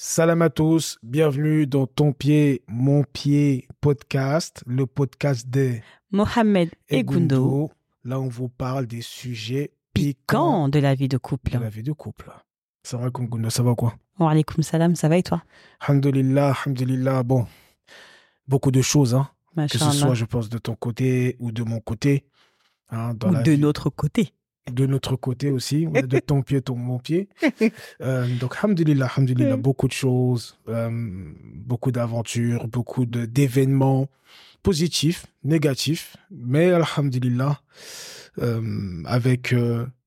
Salam à tous, bienvenue dans Ton pied, mon pied podcast, le podcast de Mohamed et Gundo. Là, on vous parle des sujets piquants de la vie de couple. de la vie de couple. Ça va, Gundo, ça va quoi? Wa salam, ça va et toi? Alhamdulillah, alhamdulillah. Bon, beaucoup de choses, hein, que ce soit, je pense, de ton côté ou de mon côté. hein, dans Ou la de vie. notre côté. De notre côté aussi, de ton pied, ton mon pied. Euh, donc, alhamdulillah, alhamdulillah, Mm. beaucoup de choses, euh, beaucoup d'aventures, beaucoup d'événements positifs, négatifs, mais alhamdulillah, euh, avec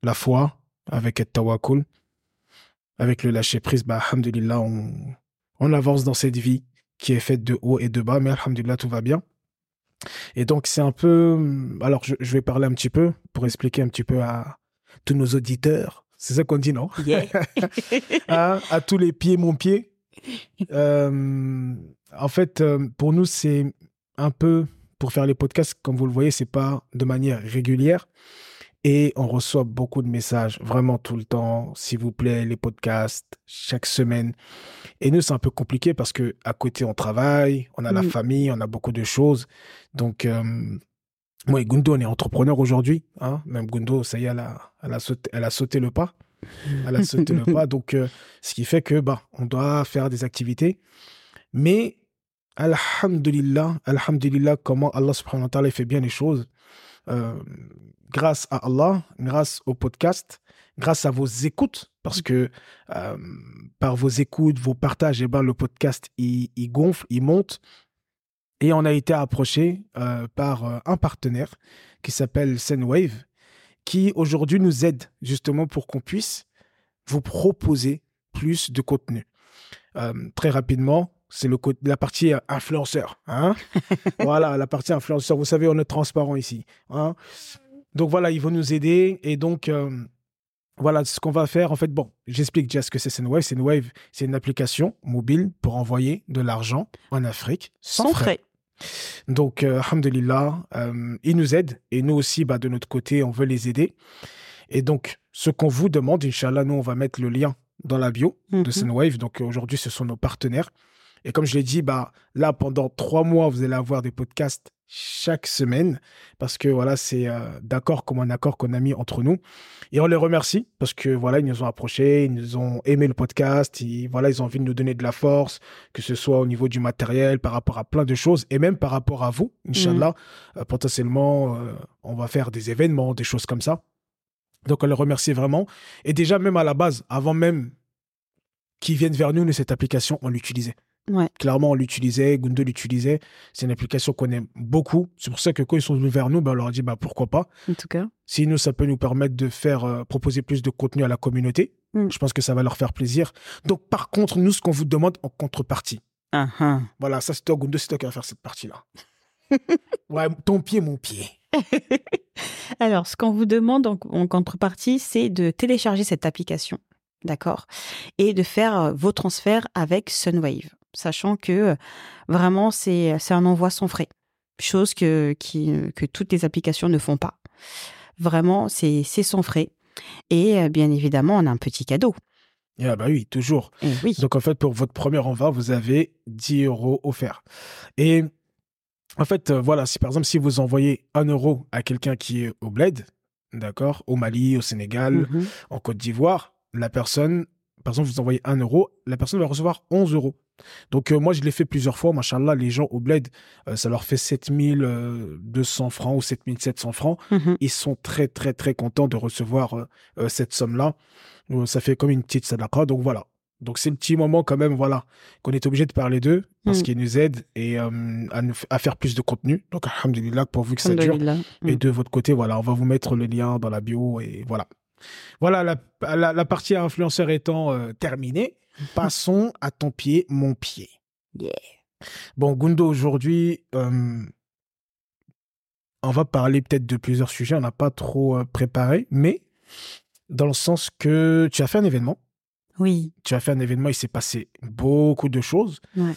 la foi, avec le tawakkul, avec le lâcher prise, bah, alhamdulillah, on, on avance dans cette vie qui est faite de haut et de bas, mais alhamdulillah, tout va bien. Et donc, c'est un peu. Alors, je, je vais parler un petit peu pour expliquer un petit peu à tous nos auditeurs. C'est ça qu'on dit, non? Yeah. à, à tous les pieds, mon pied. Euh, en fait, euh, pour nous, c'est un peu. Pour faire les podcasts, comme vous le voyez, c'est pas de manière régulière. Et on reçoit beaucoup de messages, vraiment tout le temps. S'il vous plaît, les podcasts, chaque semaine. Et nous, c'est un peu compliqué parce que à côté, on travaille, on a la Mm. famille, on a beaucoup de choses. Donc, euh, et Gundo, on est entrepreneur aujourd'hui. Hein? Même Gundo, ça y est, elle a, elle a, sauté, elle a sauté le pas. Elle a sauté le pas. Donc, euh, ce qui fait que, bah, on doit faire des activités. Mais, alhamdulillah, alhamdulillah, comment Allah subhanahu wa ta'ala fait bien les choses. Euh, grâce à Allah, grâce au podcast, grâce à vos écoutes, parce que euh, par vos écoutes, vos partages, eh ben, le podcast, il, il gonfle, il monte. Et on a été approché euh, par euh, un partenaire qui s'appelle Sendwave, qui aujourd'hui nous aide justement pour qu'on puisse vous proposer plus de contenu. Euh, très rapidement, c'est le la partie influenceur. Hein voilà, la partie influenceur. Vous savez, on est transparent ici. Hein donc voilà, ils vont nous aider. Et donc, euh, voilà ce qu'on va faire. En fait, bon, j'explique déjà ce que c'est Sendwave. Sendwave, c'est une application mobile pour envoyer de l'argent en Afrique sans, Sans frais. frais. Donc, euh, alhamdulillah, euh, ils nous aident. Et nous aussi, bah, de notre côté, on veut les aider. Et donc, ce qu'on vous demande, Inch'Allah, nous, on va mettre le lien dans la bio de Mhm. Sendwave. Donc, euh, aujourd'hui, ce sont nos partenaires. Et comme je l'ai dit, bah, là, pendant trois mois, vous allez avoir des podcasts chaque semaine parce que voilà, c'est euh, d'accord comme un accord qu'on a mis entre nous. Et on les remercie parce que voilà, ils nous ont approchés, ils nous ont aimé le podcast, ils, voilà, ils ont envie de nous donner de la force, que ce soit au niveau du matériel, par rapport à plein de choses et même par rapport à vous, Inch'Allah. Euh, potentiellement, euh, on va faire des événements, des choses comme ça. Donc, on les remercie vraiment. Et déjà, même à la base, avant même qu'ils viennent vers nous, nous, cette application, on l'utilisait. Ouais. Clairement, on l'utilisait, Gundo l'utilisait. C'est une application qu'on aime beaucoup. C'est pour ça que quand ils sont venus vers nous, ben, on leur a dit bah, pourquoi pas. En tout cas. Si nous, ça peut nous permettre de faire euh, proposer plus de contenu à la communauté, Mm. je pense que ça va leur faire plaisir. Donc, par contre, nous, ce qu'on vous demande en contrepartie, ah. voilà, ça c'est toi, Gundo, c'est toi qui vas faire cette partie-là. ouais, ton pied, mon pied. Alors, ce qu'on vous demande en, en contrepartie, c'est de télécharger cette application, d'accord Et de faire euh, vos transferts avec Sunwave, sachant que euh, vraiment, c'est c'est un envoi sans frais, chose que, qui, que toutes les applications ne font pas. Vraiment, c'est c'est sans frais. Et euh, bien évidemment, on a un petit cadeau. Ah bah oui, toujours. Et oui, Donc en fait, pour votre premier envoi, vous avez 10 euros offerts. Et en fait, euh, voilà, si par exemple, si vous envoyez un euro à quelqu'un qui est au bled, d'accord, au Mali, au Sénégal, Mhm. en Côte d'Ivoire, la personne, par exemple, vous envoyez un euro, la personne va recevoir 11 euros. Donc euh, moi, je l'ai fait plusieurs fois, machallah, les gens au bled, euh, ça leur fait 7200 francs ou 7700 francs Mhm. ils sont très très très contents de recevoir euh, euh, cette somme-là. Euh, Ça fait comme une petite sadaqa, donc voilà. Donc c'est le petit moment quand même, voilà, qu'on est obligé de parler d'eux parce Mm. qu'ils nous aident et euh, à, nous f- à faire plus de contenu. Donc alhamdulillah, pourvu que ça dure. Alhamdulillah. Et Mm. de votre côté, voilà, on va vous mettre le lien dans la bio et voilà. Voilà, la, la, la partie influenceur étant euh, terminée, passons à ton pied, mon pied. Yeah. Bon, Gundo, aujourd'hui, euh, on va parler peut-être de plusieurs sujets. On n'a pas trop euh, préparé, mais dans le sens que tu as fait un événement. Oui, Tu as fait un événement, il s'est passé beaucoup de choses. Ouais.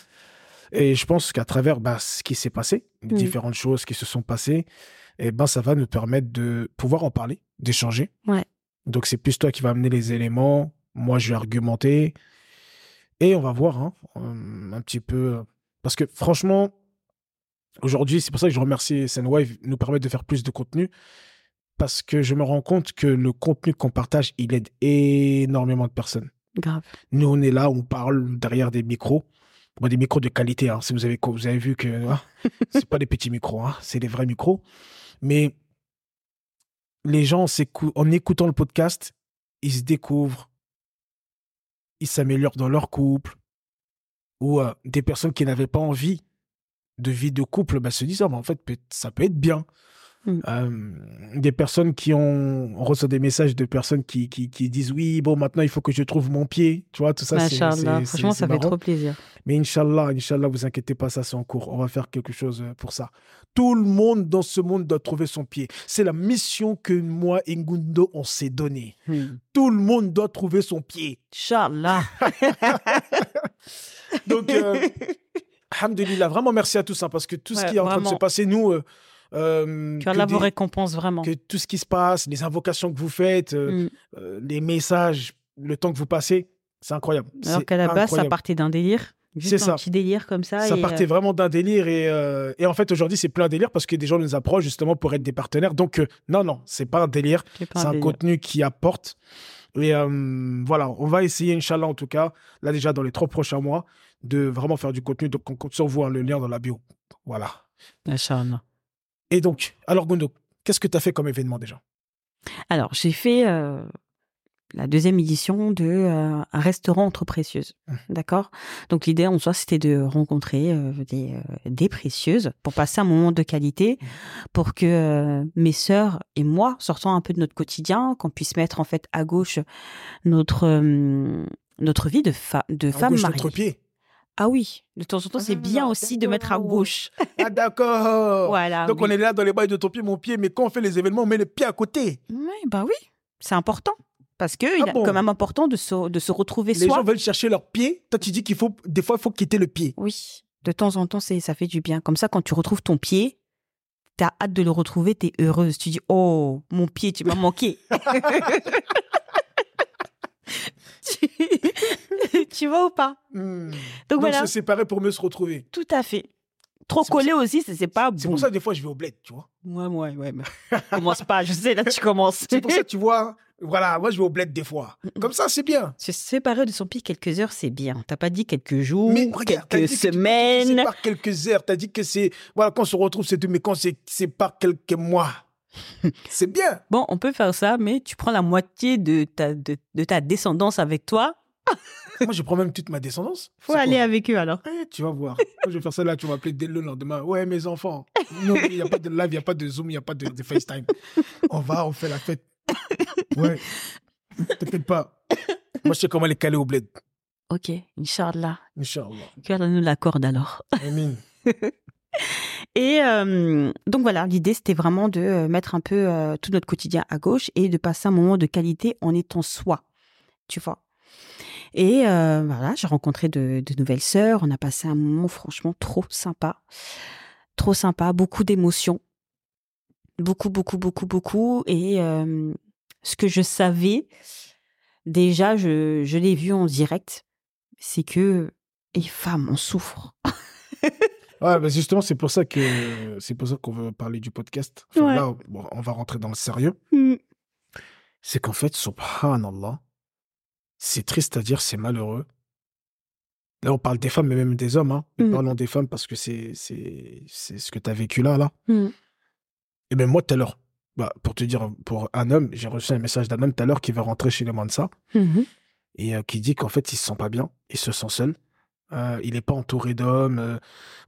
Et je pense qu'à travers bah, ce qui s'est passé, différentes choses qui se sont passées, et ben, ça va nous permettre de pouvoir en parler, d'échanger. Ouais. Donc, c'est plus toi qui vas amener les éléments. Moi, je vais argumenter. Et on va voir hein, euh, un petit peu. Parce que franchement, aujourd'hui, c'est pour ça que je remercie Sendwave de nous permettre de faire plus de contenu. Parce que je me rends compte que le contenu qu'on partage, il aide énormément de personnes. Grave. Nous, on est là, on parle derrière des micros. Bon, des micros de qualité, hein. si vous avez, vous avez vu que hein, c'est pas des petits micros, hein, c'est des vrais micros. Mais les gens, en écoutant le podcast, ils se découvrent, ils s'améliorent dans leur couple, ou euh, des personnes qui n'avaient pas envie de vie de couple bah, se disent ah, en fait, ça peut être bien. Mm. Euh, des personnes qui ont, on reçoit des messages de personnes qui, qui, qui, disent oui, bon, maintenant il faut que je trouve mon pied. Tu vois, tout ça, c'est. Franchement, ça fait trop plaisir. Mais Inch'Allah, Inch'Allah, vous inquiétez pas, ça c'est en cours. On va faire quelque chose euh, pour ça. Tout le monde dans ce monde doit trouver son pied. C'est la mission que moi et Ngundo, on s'est donnée. Hmm. Tout le monde doit trouver son pied. Inch'Allah. Donc, euh, Alhamdulillah, vraiment merci à tous, hein, parce que tout ce qui est en train de se passer, nous, euh, euh, que Allah vous récompense vraiment. Que tout ce qui se passe, les invocations que vous faites, euh, mm. euh, les messages, le temps que vous passez, c'est incroyable. Alors qu'à la base, ça partait d'un délire. C'est ça. Un petit délire comme ça. Ça partait vraiment d'un délire. Et, et, en fait, aujourd'hui, c'est plein délire parce que des gens nous approchent justement pour être des partenaires. Donc, non, non, c'est pas un délire. C'est un, contenu qui apporte. Et voilà, on va essayer, Inch'Allah, en tout cas, là déjà dans les trois prochains mois, de vraiment faire du contenu. Donc, on compte sur vous, hein, le lien dans la bio. Voilà. Inch'Allah. Et donc, alors Gondo, qu'est-ce que tu as fait comme événement déjà? Alors, j'ai fait euh, la deuxième édition de euh, un restaurant entre précieuses. Mmh. D'accord? Donc, l'idée en soi, c'était de rencontrer euh, des, des, précieuses pour passer un moment de qualité, mmh. pour que mes sœurs et moi, sortant un peu de notre quotidien, qu'on puisse mettre en fait à gauche notre, notre vie de, de femme mariée. Ah oui, de temps en temps, c'est ah, bien aussi de mettre à gauche. Ah d'accord. voilà. Donc on est là dans les bails de ton pied, mon pied, mais quand on fait les événements, on met le pied à côté. Oui, bah oui, c'est important. Parce que il ah est quand même important de se, de se retrouver les soi. Les gens veulent chercher leur pied. Toi, tu dis qu'il faut, des fois, il faut quitter le pied. Oui, de temps en temps, c'est, ça fait du bien. Comme ça, quand tu retrouves ton pied, tu as hâte de le retrouver, tu es heureuse. Tu dis, oh, mon pied, tu m'as manqué. tu vois ou pas? Hmm. Donc, voilà. se séparer pour mieux se retrouver. Tout à fait. Trop collé aussi, c'est pas bon. C'est pour ça des fois je vais au bled, tu vois. Ouais, ouais, ouais. Mais... commence pas, je sais, là tu commences. c'est pour ça, tu vois, voilà, moi je vais au bled des fois. Comme ça, c'est bien. Se séparer de son pied quelques heures, c'est bien. T'as pas dit quelques jours, mais quelques semaines. C'est pas quelques heures. T'as dit que c'est. Voilà, quand on se retrouve, c'est tout, mais quand c'est pas quelques mois. c'est bien. Bon, on peut faire ça, mais tu prends la moitié de ta, de, de ta descendance avec toi moi, je prends même toute ma descendance. Faut aller avec eux alors. Eh, tu vas voir. Moi, je vais faire ça là, tu vas m'appeler dès le lendemain. Ouais, mes enfants. Non, il n'y a pas de live, il n'y a pas de Zoom, il n'y a pas de, FaceTime. On va, on fait la fête. Ouais. T'inquiète pas. Moi, je sais comment les caler au bled. Ok, Inch'Allah. Inch'Allah. Qu'Allah nous l'accorde alors. Amen. Et euh, donc voilà, l'idée c'était vraiment de euh, mettre un peu euh, tout notre quotidien à gauche et de passer un moment de qualité en étant soi. Tu vois et voilà, j'ai rencontré de, nouvelles sœurs. On a passé un moment franchement trop sympa. Trop sympa, beaucoup d'émotions. Beaucoup, beaucoup, beaucoup, beaucoup. Et ce que je savais, déjà, je, je l'ai vu en direct, c'est que les femmes, on souffre. Ouais, bah justement, c'est pour ça que c'est pour ça qu'on veut parler du podcast. Là, on va rentrer dans le sérieux. Mm. C'est qu'en fait, subhanallah, c'est triste à dire, c'est malheureux. Là, on parle des femmes, mais même des hommes. Hein. Mmh. Parlons des femmes parce que c'est, ce que tu as vécu là. là. Mmh. Et bien, moi, tout à l'heure, bah, pour te dire, pour un homme, j'ai reçu un message d'un homme tout à l'heure qui va rentrer chez les Mansa mmh et euh, qui dit qu'en fait, il se sent pas bien, il se sent seul. Euh, il n'est pas entouré d'hommes. Euh,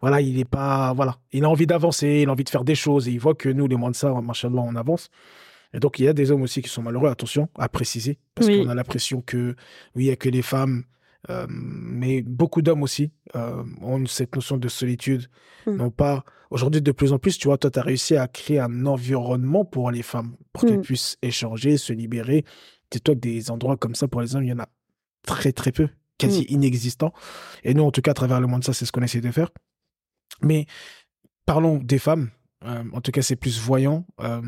voilà, il n'est pas. Voilà. Il a envie d'avancer, il a envie de faire des choses et il voit que nous, les Mansa, machallah, on avance. Et donc, il y a des hommes aussi qui sont malheureux, attention, à préciser, parce qu'on a l'impression que, oui, il n'y a que les femmes, euh, mais beaucoup d'hommes aussi ont cette notion de solitude. Hmm. Non pas. Aujourd'hui, de plus en plus, tu vois, toi, tu as réussi à créer un environnement pour les femmes, pour qu'elles hmm. puissent échanger, se libérer. Dis-toi que des endroits comme ça pour les hommes, il y en a très, très peu, quasi hmm. inexistants. Et nous, en tout cas, à travers le monde, ça, c'est ce qu'on essaie de faire. Mais parlons des femmes. Euh, en tout cas, c'est plus voyant. Euh,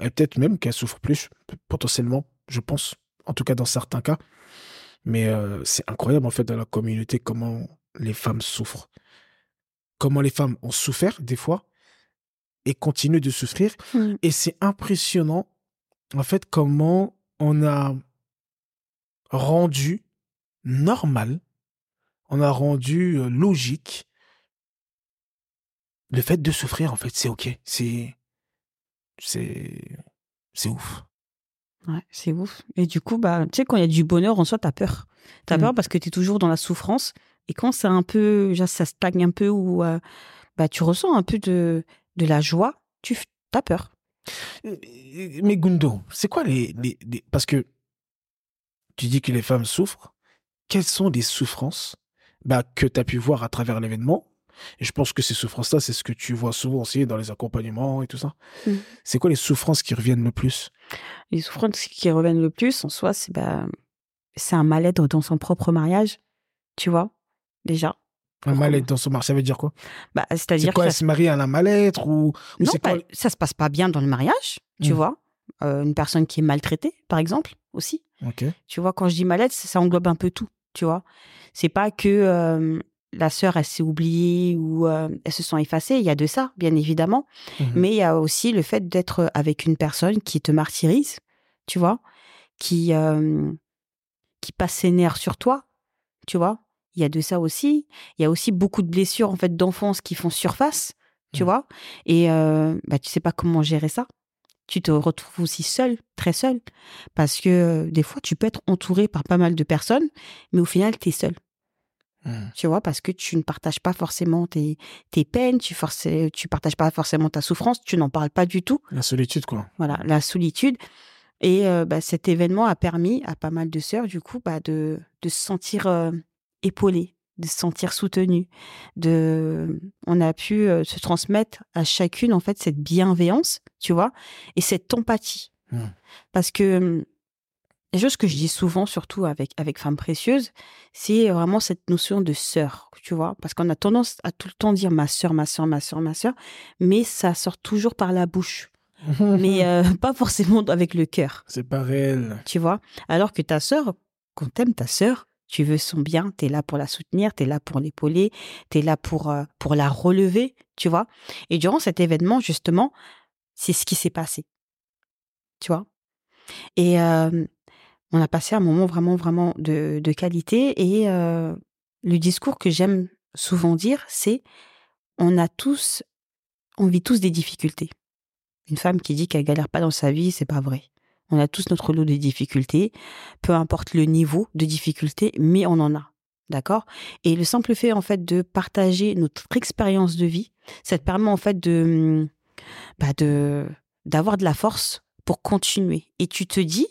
et peut-être même qu'elle souffre plus, potentiellement, je pense. En tout cas, dans certains cas. Mais euh, c'est incroyable, en fait, dans la communauté, comment les femmes souffrent. Comment les femmes ont souffert, des fois, et continuent de souffrir. Mm. Et c'est impressionnant, en fait, comment on a rendu normal, on a rendu euh, logique le fait de souffrir, en fait, c'est ok. C'est, c'est, c'est ouf. Ouais, c'est ouf. Et du coup, bah, tu sais, quand il y a du bonheur en soi, t'as peur. T'as Mm. peur parce que t'es toujours dans la souffrance. Et quand c'est un peu, genre, ça stagne un peu ou euh, bah, tu ressens un peu de, de la joie, tu t'as peur. Euh, Mais Gundo, c'est quoi les, les, les- Parce que tu dis que les femmes souffrent. Quelles sont les souffrances bah, que tu as pu voir à travers l'événement? Et je pense que ces souffrances-là, c'est ce que tu vois souvent aussi dans les accompagnements et tout ça. Mm. C'est quoi les souffrances qui reviennent le plus? Les souffrances qui reviennent le plus en soi, c'est bah, c'est un mal-être dans son propre mariage, tu vois, déjà. Un mal-être dans son mariage, ça veut dire quoi? Bah, C'est C'est-à-dire quoi que Elle ça, se marie, a un mal-être ou, ou non, bah, quoi? ça se passe pas bien dans le mariage, tu Mm. vois. Euh, une personne qui est maltraitée, par exemple, aussi. Tu vois, quand je dis mal-être, ça englobe un peu tout, tu vois? C'est pas que euh, la sœur, elle s'est oubliée ou euh, elle se sent effacée. Il y a de ça, bien évidemment. Mhm. Mais il y a aussi le fait d'être avec une personne qui te martyrise, tu vois, qui, euh, qui passe ses nerfs sur toi, tu vois? Il y a de ça aussi. Il y a aussi beaucoup de blessures, en fait, d'enfance qui font surface, tu Mhm. vois? Et bah, tu sais pas comment gérer ça. Tu te retrouves aussi seul, très seul. Parce que euh, des fois, tu peux être entouré par pas mal de personnes, mais au final, tu es seul Mhm. tu vois, parce que tu ne partages pas forcément tes, tes peines, tu forcé, tu partages pas forcément ta souffrance, tu n'en parles pas du tout. La solitude, quoi. Voilà, la solitude. Et euh, bah, cet événement a permis à pas mal de sœurs, du coup, bah, de, de se sentir euh, épaulées, de se sentir soutenues. De... On a pu euh, se transmettre à chacune, en fait, cette bienveillance, tu vois, et cette empathie. Mm. Parce que hum, la chose que je dis souvent, surtout avec, avec Femmes Précieuses, c'est vraiment cette notion de sœur, tu vois. Parce qu'on a tendance à tout le temps dire ma sœur, ma sœur, ma sœur, ma sœur, mais ça sort toujours par la bouche, mais euh, pas forcément avec le cœur, C'est pas réel. tu vois. Alors que ta sœur, quand t'aimes ta sœur, tu veux son bien, t'es là pour la soutenir, t'es là pour l'épauler, t'es là pour, euh, la relever, tu vois. Et durant cet événement, justement, c'est ce qui s'est passé, tu vois. Et on a passé un moment vraiment, vraiment de, qualité. Et le discours que j'aime souvent dire, c'est on a tous, on vit tous des difficultés. Une femme qui dit qu'elle galère pas dans sa vie, c'est pas vrai. On a tous notre lot de difficultés, peu importe le niveau de difficulté, mais on en a. D'accord? Et le simple fait, en fait, de partager notre expérience de vie, ça te permet, en fait, de, bah, de, d'avoir de la force pour continuer. Et tu te dis,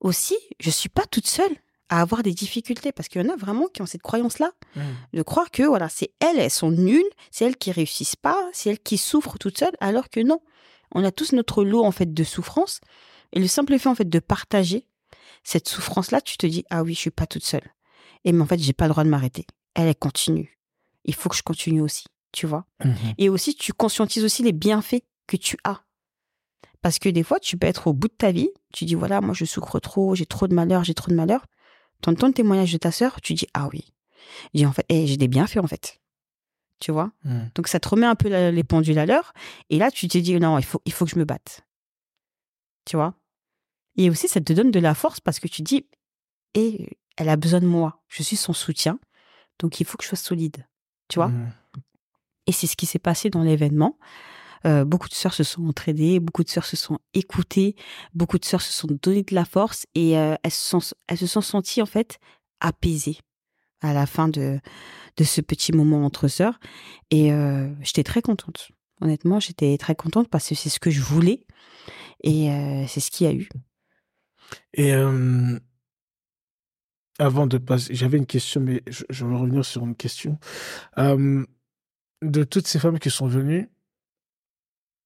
aussi, je suis pas toute seule à avoir des difficultés parce qu'il y en a vraiment qui ont cette croyance-là Mhm. de croire que voilà, c'est elles, elles sont nulles, c'est elles qui réussissent pas, c'est elles qui souffrent toutes seules, alors que non, on a tous notre lot en fait de souffrance et le simple fait en fait de partager cette souffrance-là, tu te dis ah oui, je suis pas toute seule. Et mais en fait, j'ai pas le droit de m'arrêter. Elle, elle continue. Il faut que je continue aussi, tu vois. Mhm. Et aussi, tu conscientises aussi les bienfaits que tu as. Parce que des fois, tu peux être au bout de ta vie, tu dis, voilà, moi je souffre trop, j'ai trop de malheur, j'ai trop de malheur. Tu entends le témoignage de ta sœur, tu dis, ah oui. J'ai en fait, eh, j'ai des bienfaits en fait. Tu vois? Mhm. Donc ça te remet un peu la- les pendules à l'heure. Et là, tu te dis, non, il faut, il faut que je me batte. Tu vois? Et aussi, ça te donne de la force parce que tu dis, et elle a besoin de moi, je suis son soutien, donc il faut que je sois solide. Tu vois? Mhm. et c'est ce qui s'est passé dans l'événement. Euh, beaucoup de sœurs se sont entraidées, beaucoup de sœurs se sont écoutées, beaucoup de sœurs se sont données de la force et euh, elles, se sont, elles se sont senties en fait apaisées à la fin de, de ce petit moment entre sœurs. Et euh, j'étais très contente. Honnêtement, j'étais très contente parce que c'est ce que je voulais et c'est ce qu'il y a eu. Et avant de passer, j'avais une question, mais je, je vais revenir sur une question. De toutes ces femmes qui sont venues,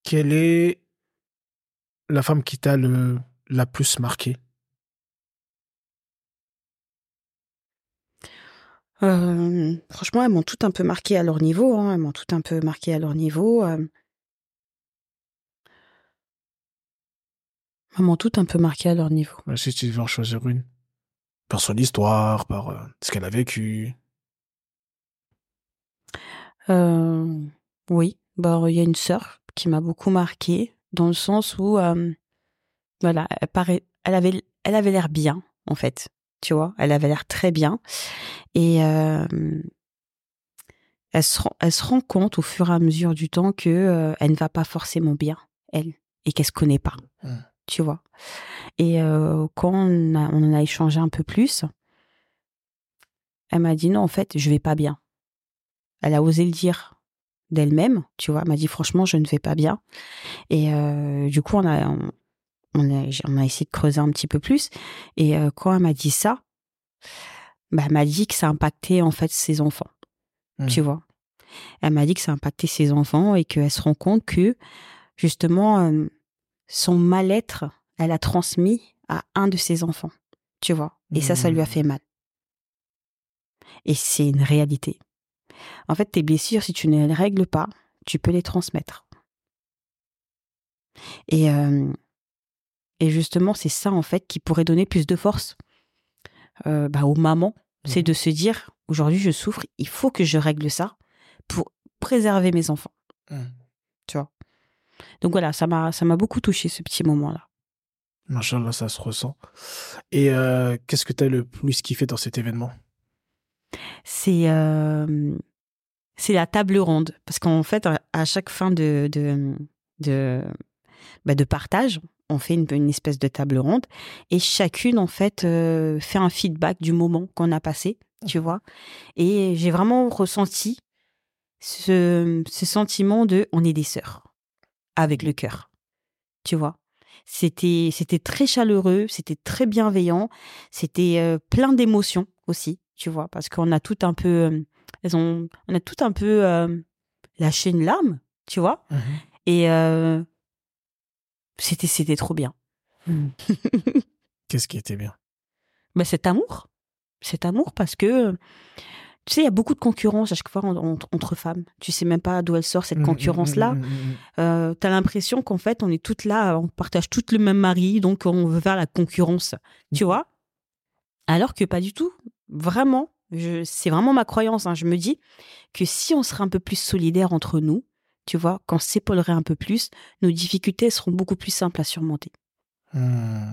quelle est la femme qui t'a le la plus marqué Euh, franchement, elles m'ont toutes un peu marqué à leur niveau. hein. Elles m'ont toutes un peu marqué à leur niveau. M'ont toutes un peu marqué à leur niveau. Si tu devais en choisir une. Par son histoire, par euh, ce qu'elle a vécu. Euh, oui, bah il y a une sœur qui m'a beaucoup marquée dans le sens où euh, voilà, elle paraît, elle avait, elle avait l'air bien en fait, tu vois, elle avait l'air très bien et elle se rend, elle se rend compte au fur et à mesure du temps que elle ne va pas forcément bien elle et qu'elle se connaît pas, Mm. Tu vois. Et euh, quand on, a- on en a échangé un peu plus, elle m'a dit non en fait je vais pas bien. Elle a osé le dire d'elle-même, tu vois. Elle m'a dit franchement, je ne vais pas bien. Et euh, du coup, on a, on, on a, on a essayé de creuser un petit peu plus. Et euh, quand elle m'a dit ça, bah, elle m'a dit que ça impactait en fait ses enfants, tu vois. Elle m'a dit que ça impactait ses enfants et qu'elle se rend compte que justement son mal-être, elle a transmis à un de ses enfants, tu vois. Et ça, ça lui a Mm. fait mal. Et c'est une réalité. En fait, tes blessures, si tu ne les règles pas, tu peux les transmettre. Et, euh, et justement, c'est ça, en fait, qui pourrait donner plus de force euh, bah, aux mamans. C'est Mhm. de se dire, aujourd'hui, je souffre, il faut que je règle ça pour préserver mes enfants. Mm. Tu vois? Donc voilà, ça m'a ça m'a beaucoup touché, ce petit moment-là. Machallah, ça se ressent. Et euh, qu'est-ce que tu as le plus kiffé dans cet événement? C'est euh, c'est la table ronde. Parce qu'en fait à- chaque fin de de de, bah, de partage on fait une, une espèce de table ronde. Et chacune en fait euh, fait un feedback du moment qu'on a passé tu vois. Et j'ai vraiment ressenti ce, ce sentiment de on est des sœurs avec le cœur. Tu vois? C'était c'était très chaleureux c'était très bienveillant c'était euh, plein d'émotions aussi tu vois? Parce qu'on a tout un peu euh, elles ont on a tout un peu euh, lâché une larme tu vois? Et euh, c'était c'était trop bien. Qu'est-ce qui était bien? Bah, cet amour. Cet amour parce que tu sais il y a beaucoup de concurrence à chaque fois en- en- entre femmes. Tu sais même pas d'où elle sort cette Mm, mm, concurrence là mm, euh, t'as l'impression qu'en fait on est toutes là on partage toutes le même mari donc on veut faire la concurrence. Tu vois? Alors que pas du tout. Vraiment c'est vraiment ma croyance hein, je me dis que si on serait un peu plus solidaires entre nous tu vois qu'on s'épaulerait un peu plus nos difficultés seront beaucoup plus simples à surmonter.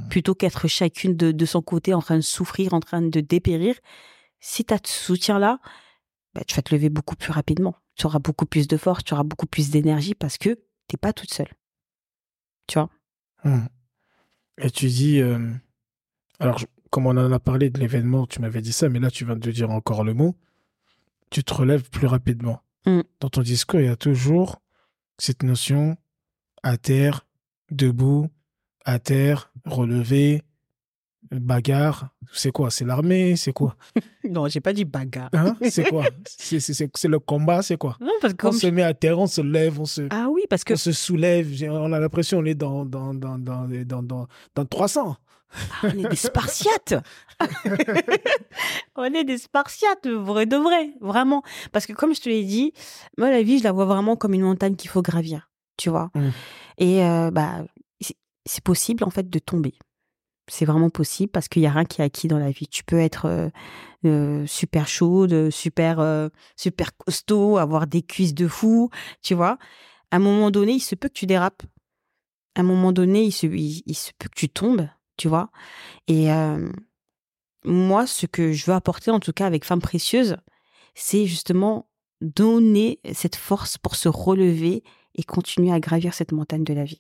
Plutôt qu'être chacune de, de son côté en train de souffrir en train de dépérir si tu as ce soutien là bah, tu vas te lever beaucoup plus rapidement tu auras beaucoup plus de force tu auras beaucoup plus d'énergie parce que t'es pas toute seule tu vois? Mm. Et tu dis, euh, alors je- comme on en a parlé de l'événement, tu m'avais dit ça, mais là tu viens de dire encore le mot, tu te relèves plus rapidement. Mm. Dans ton discours, il y a toujours cette notion à terre, debout, à terre, relevé, bagarre. C'est quoi? C'est l'armée? C'est quoi? Non, j'ai pas dit bagarre. Hein? C'est quoi? C'est- le combat C'est quoi? Non, parce que On se met à terre, on se lève, on se, Ah oui, parce que on se soulève. On a l'impression qu'on est dans, dans, dans, dans, dans, dans, dans 300. Ah, on est des Spartiates. on est des Spartiates, vrai de vrai, vraiment. Parce que comme je te l'ai dit, moi la vie, je la vois vraiment comme une montagne qu'il faut gravir, tu vois. Mm. Et euh, bah, c'est possible en fait de tomber. C'est vraiment possible parce qu'il y a rien qui est acquis dans la vie. Tu peux être euh, euh, super chaude, super euh, super costaud, avoir des cuisses de fou, tu vois. À un moment donné, il se peut que tu dérapes. À un moment donné, il se, il, se peut que tu tombes, tu vois. Et moi, ce que je veux apporter, en tout cas avec Femme Précieuse, c'est justement donner cette force pour se relever et continuer à gravir cette montagne de la vie.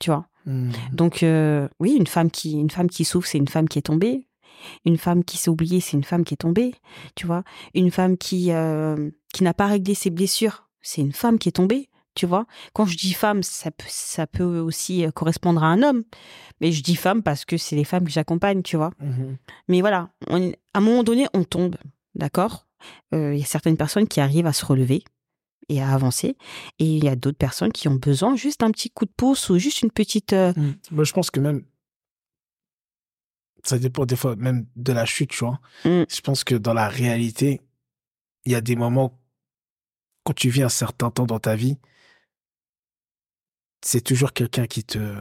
Tu vois Mm. Donc, euh, oui, une femme, qui, une femme qui souffre, c'est une femme qui est tombée. Une femme qui s'est oubliée, c'est une femme qui est tombée. Tu vois Une femme qui, euh, qui n'a pas réglé ses blessures, c'est une femme qui est tombée. Tu vois Quand je dis femme, ça peut, ça peut aussi euh, correspondre à un homme. Mais je dis femme parce que c'est les femmes que j'accompagne, tu vois Mhm. mais voilà, on- à un moment donné, on tombe, d'accord Euh, Il y a certaines personnes qui arrivent à se relever et à avancer, et il y a d'autres personnes qui ont besoin juste d'un petit coup de pouce ou juste une petite... euh, Mm. Moi, je pense que même. Ça dépend des fois même de la chute, tu vois. Mm. Je pense que dans la réalité, il y a des moments, quand tu vis un certain temps dans ta vie, c'est toujours quelqu'un qui te.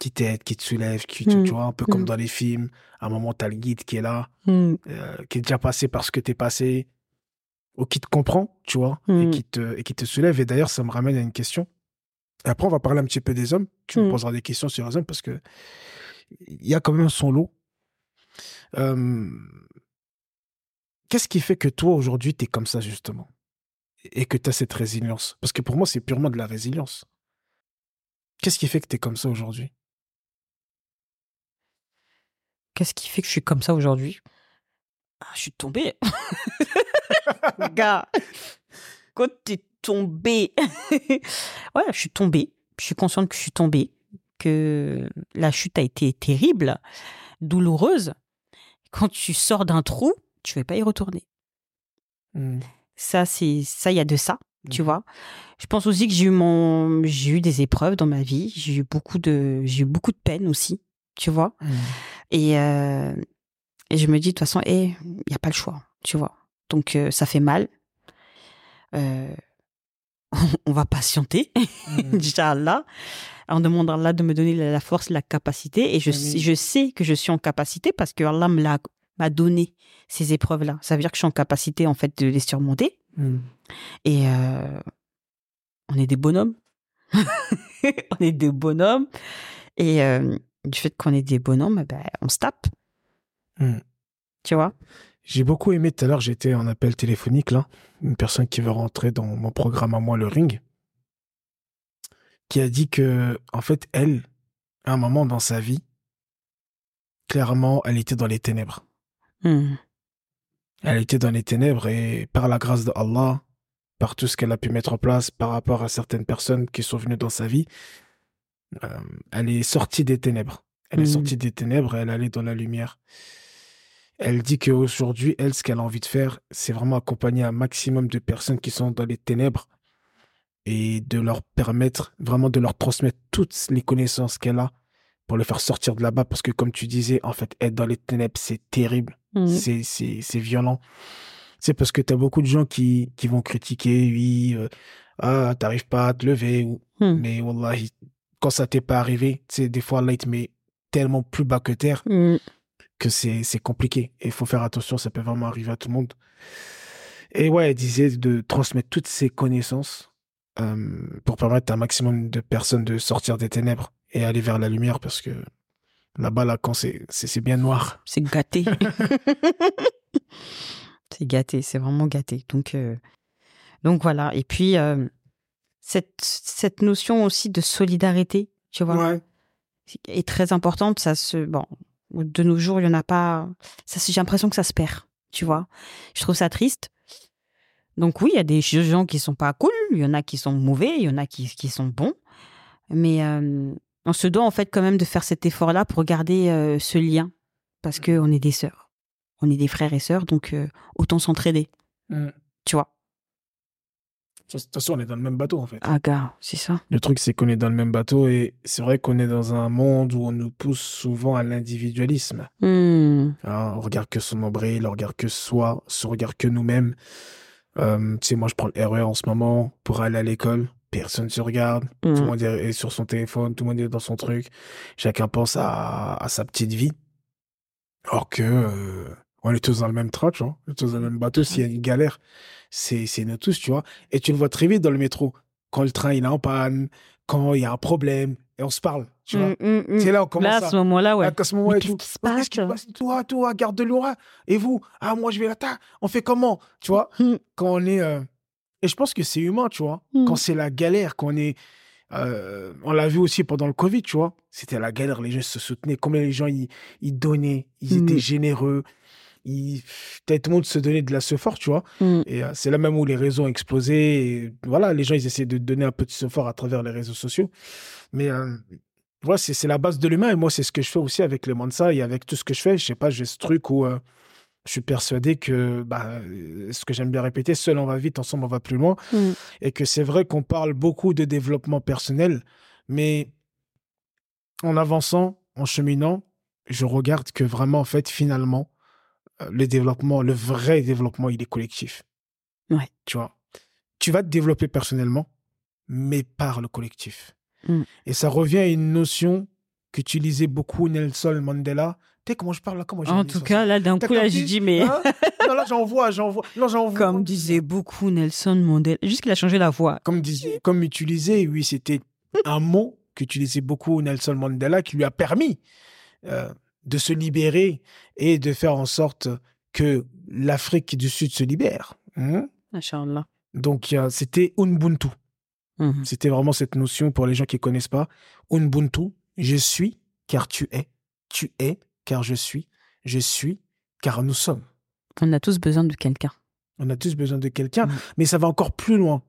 qui t'aide, qui te soulève, qui, tu, Mm. tu vois, un peu comme Mm. dans les films. À un moment, tu as le guide qui est là, euh, qui est déjà passé par ce que tu es passé, ou qui te comprend, tu vois, et, Mm. qui te, et qui te soulève. Et d'ailleurs, ça me ramène à une question. Et après, on va parler un petit peu des hommes. Tu me Mm. poseras des questions sur les hommes parce que il y a quand même son lot. Euh, Qu'est-ce qui fait que toi, aujourd'hui, tu es comme ça, justement? Et que tu as cette résilience? Parce que pour moi, c'est purement de la résilience. Qu'est-ce qui fait que tu es comme ça aujourd'hui? Qu'est-ce qui fait que je suis comme ça aujourd'hui? Ah, Je suis tombée. Gars, quand t'es tombée. ouais, je suis tombée. Je suis consciente que je suis tombée. Que la chute a été terrible, douloureuse. Quand tu sors d'un trou, tu ne vas pas y retourner. Hmm. Ça, c'est ça, il y a de ça, tu Mhm. vois. Je pense aussi que j'ai eu mon, j'ai eu des épreuves dans ma vie. J'ai eu beaucoup de, j'ai eu beaucoup de peine aussi, tu vois. Hmm. Et, euh, et je me dis, de toute façon, il n'y a pas le choix, tu vois. Donc, euh, ça fait mal. Euh, on va patienter, Hmm. Inch'Allah. On demande à Allah de me donner la force, la capacité. Et je, sais- je sais que je suis en capacité parce que Allah me l'a m'a donné ces épreuves-là. Ça veut dire que je suis en capacité, en fait, de les surmonter. Hmm. Et euh, on est des bonhommes. on est des bonhommes. Et euh, du fait qu'on est des bonhommes, ben, on se tape. Hmm. Tu vois? J'ai beaucoup aimé tout à l'heure, j'étais en appel téléphonique là, une personne qui veut rentrer dans mon programme à moi, le ring, qui a dit que, en fait, elle, à un moment dans sa vie, clairement, elle était dans les ténèbres. Hmm. Elle était dans les ténèbres et par la grâce de Allah, par tout ce qu'elle a pu mettre en place par rapport à certaines personnes qui sont venues dans sa vie, euh, elle est sortie des ténèbres. Elle est Mhm. sortie des ténèbres et elle allait dans la lumière. Elle dit qu'aujourd'hui, elle, ce qu'elle a envie de faire, c'est vraiment accompagner un maximum de personnes qui sont dans les ténèbres et de leur permettre, vraiment de leur transmettre toutes les connaissances qu'elle a pour les faire sortir de là-bas. Parce que comme tu disais, en fait, être dans les ténèbres, c'est terrible. Hmm. C'est, c'est, c'est violent. C'est parce que tu as beaucoup de gens qui, qui vont critiquer, oui, euh, ah, t'arrives pas à te lever. Ou... Hmm. Mais wallahi, quand ça t'est pas arrivé, tu sais, des fois, Allah, il te met tellement plus bas que terre Hmm. Que c'est, compliqué. Et il faut faire attention, ça peut vraiment arriver à tout le monde. Et ouais, elle disait de transmettre toutes ces connaissances euh, pour permettre à un maximum de personnes de sortir des ténèbres et aller vers la lumière parce que là-bas, là, quand c'est, bien noir. C'est gâté. c'est gâté, c'est vraiment gâté. Donc, euh, donc voilà. Et puis, euh, cette, cette notion aussi de solidarité, tu vois, Ouais. est très importante. Ça se, bon, de nos jours, il y en a pas. Ça, j'ai l'impression que ça se perd, tu vois. Je trouve ça triste. Donc oui, il y a des gens qui sont pas cool, il y en a qui sont mauvais, il y en a qui, qui sont bons. Mais euh, on se doit en fait quand même de faire cet effort-là pour garder euh, ce lien. Parce qu'on est des sœurs. On est des frères et sœurs, donc euh, autant s'entraider, Mm. tu vois? De toute façon, on est dans le même bateau, en fait. Ah gars, c'est ça. Le truc, c'est qu'on est dans le même bateau et c'est vrai qu'on est dans un monde où on nous pousse souvent à l'individualisme. Hmm. Hein, on regarde que son nombril, on regarde que soi, on regarde que nous-mêmes. Euh, tu sais, moi, je prends le RER en ce moment pour aller à l'école. Personne ne se regarde. Tout le Hmm. monde est sur son téléphone, tout le monde est dans son truc. Chacun pense à, à sa petite vie. Alors que euh, on est tous dans le même train, tu vois. On est tous dans le même bateau. S'il y a une galère, c'est c'est nous tous, tu vois. Et tu le vois très vite dans le métro. Quand le train il est en panne, quand il y a un problème, et on se parle, tu vois. Hmm, hmm, hmm. C'est là on commence Là, à... à ce moment-là, ouais. À ce moment Mais et qu'est-ce qui se passe, Toi, toi, garde de Laura. Et vous? Ah, moi, je vais là. On fait comment? Tu vois? Hmm. Quand on est. euh, Et je pense que c'est humain, tu vois. Quand c'est la galère, quand on est. euh, On l'a vu aussi pendant le Covid, tu vois. C'était la galère, les gens se soutenaient. Combien les gens, ils, ils donnaient, ils étaient généreux. Peut-être tout le monde se donnait de la fort, tu vois. Hmm. Et euh, c'est là même où les réseaux ont explosé. Et voilà, les gens, ils essaient de donner un peu de fort à travers les réseaux sociaux. Mais euh, voilà, c'est la base de l'humain. Et moi, c'est ce que je fais aussi avec les Mansa et avec tout ce que je fais. Je sais pas, j'ai ce truc où euh, je suis persuadé que, bah, euh, ce que j'aime bien répéter, seul on va vite, ensemble on va plus loin. Hmm. Et que c'est vrai qu'on parle beaucoup de développement personnel, mais en avançant, en cheminant, je regarde que vraiment, en fait, finalement, le développement, le vrai développement, il est collectif. Ouais. Tu vois, tu vas te développer personnellement, mais par le collectif. Mm. Et ça revient à une notion lisais beaucoup Nelson Mandela. Tu sais comment je parle là? Comment En tout cas, là, d'un coup, là, je dis, mais Hein? Non, là, j'en vois, j'en vois. Non, j'en vois. comme disait beaucoup Nelson Mandela, juste qu'il a changé la voix. Comme, disait, comme utilisé, oui, c'était un mot qu'utilisait beaucoup Nelson Mandela qui lui a permis euh, de se libérer et de faire en sorte que l'Afrique du Sud se libère. Hein Inch'Allah. Donc, c'était Ubuntu. Mhm. C'était vraiment cette notion pour les gens qui ne connaissent pas. Ubuntu, je suis car tu es. Tu es car je suis. Je suis car nous sommes. On a tous besoin de quelqu'un. On a tous besoin de quelqu'un, Mm. mais ça va encore plus loin.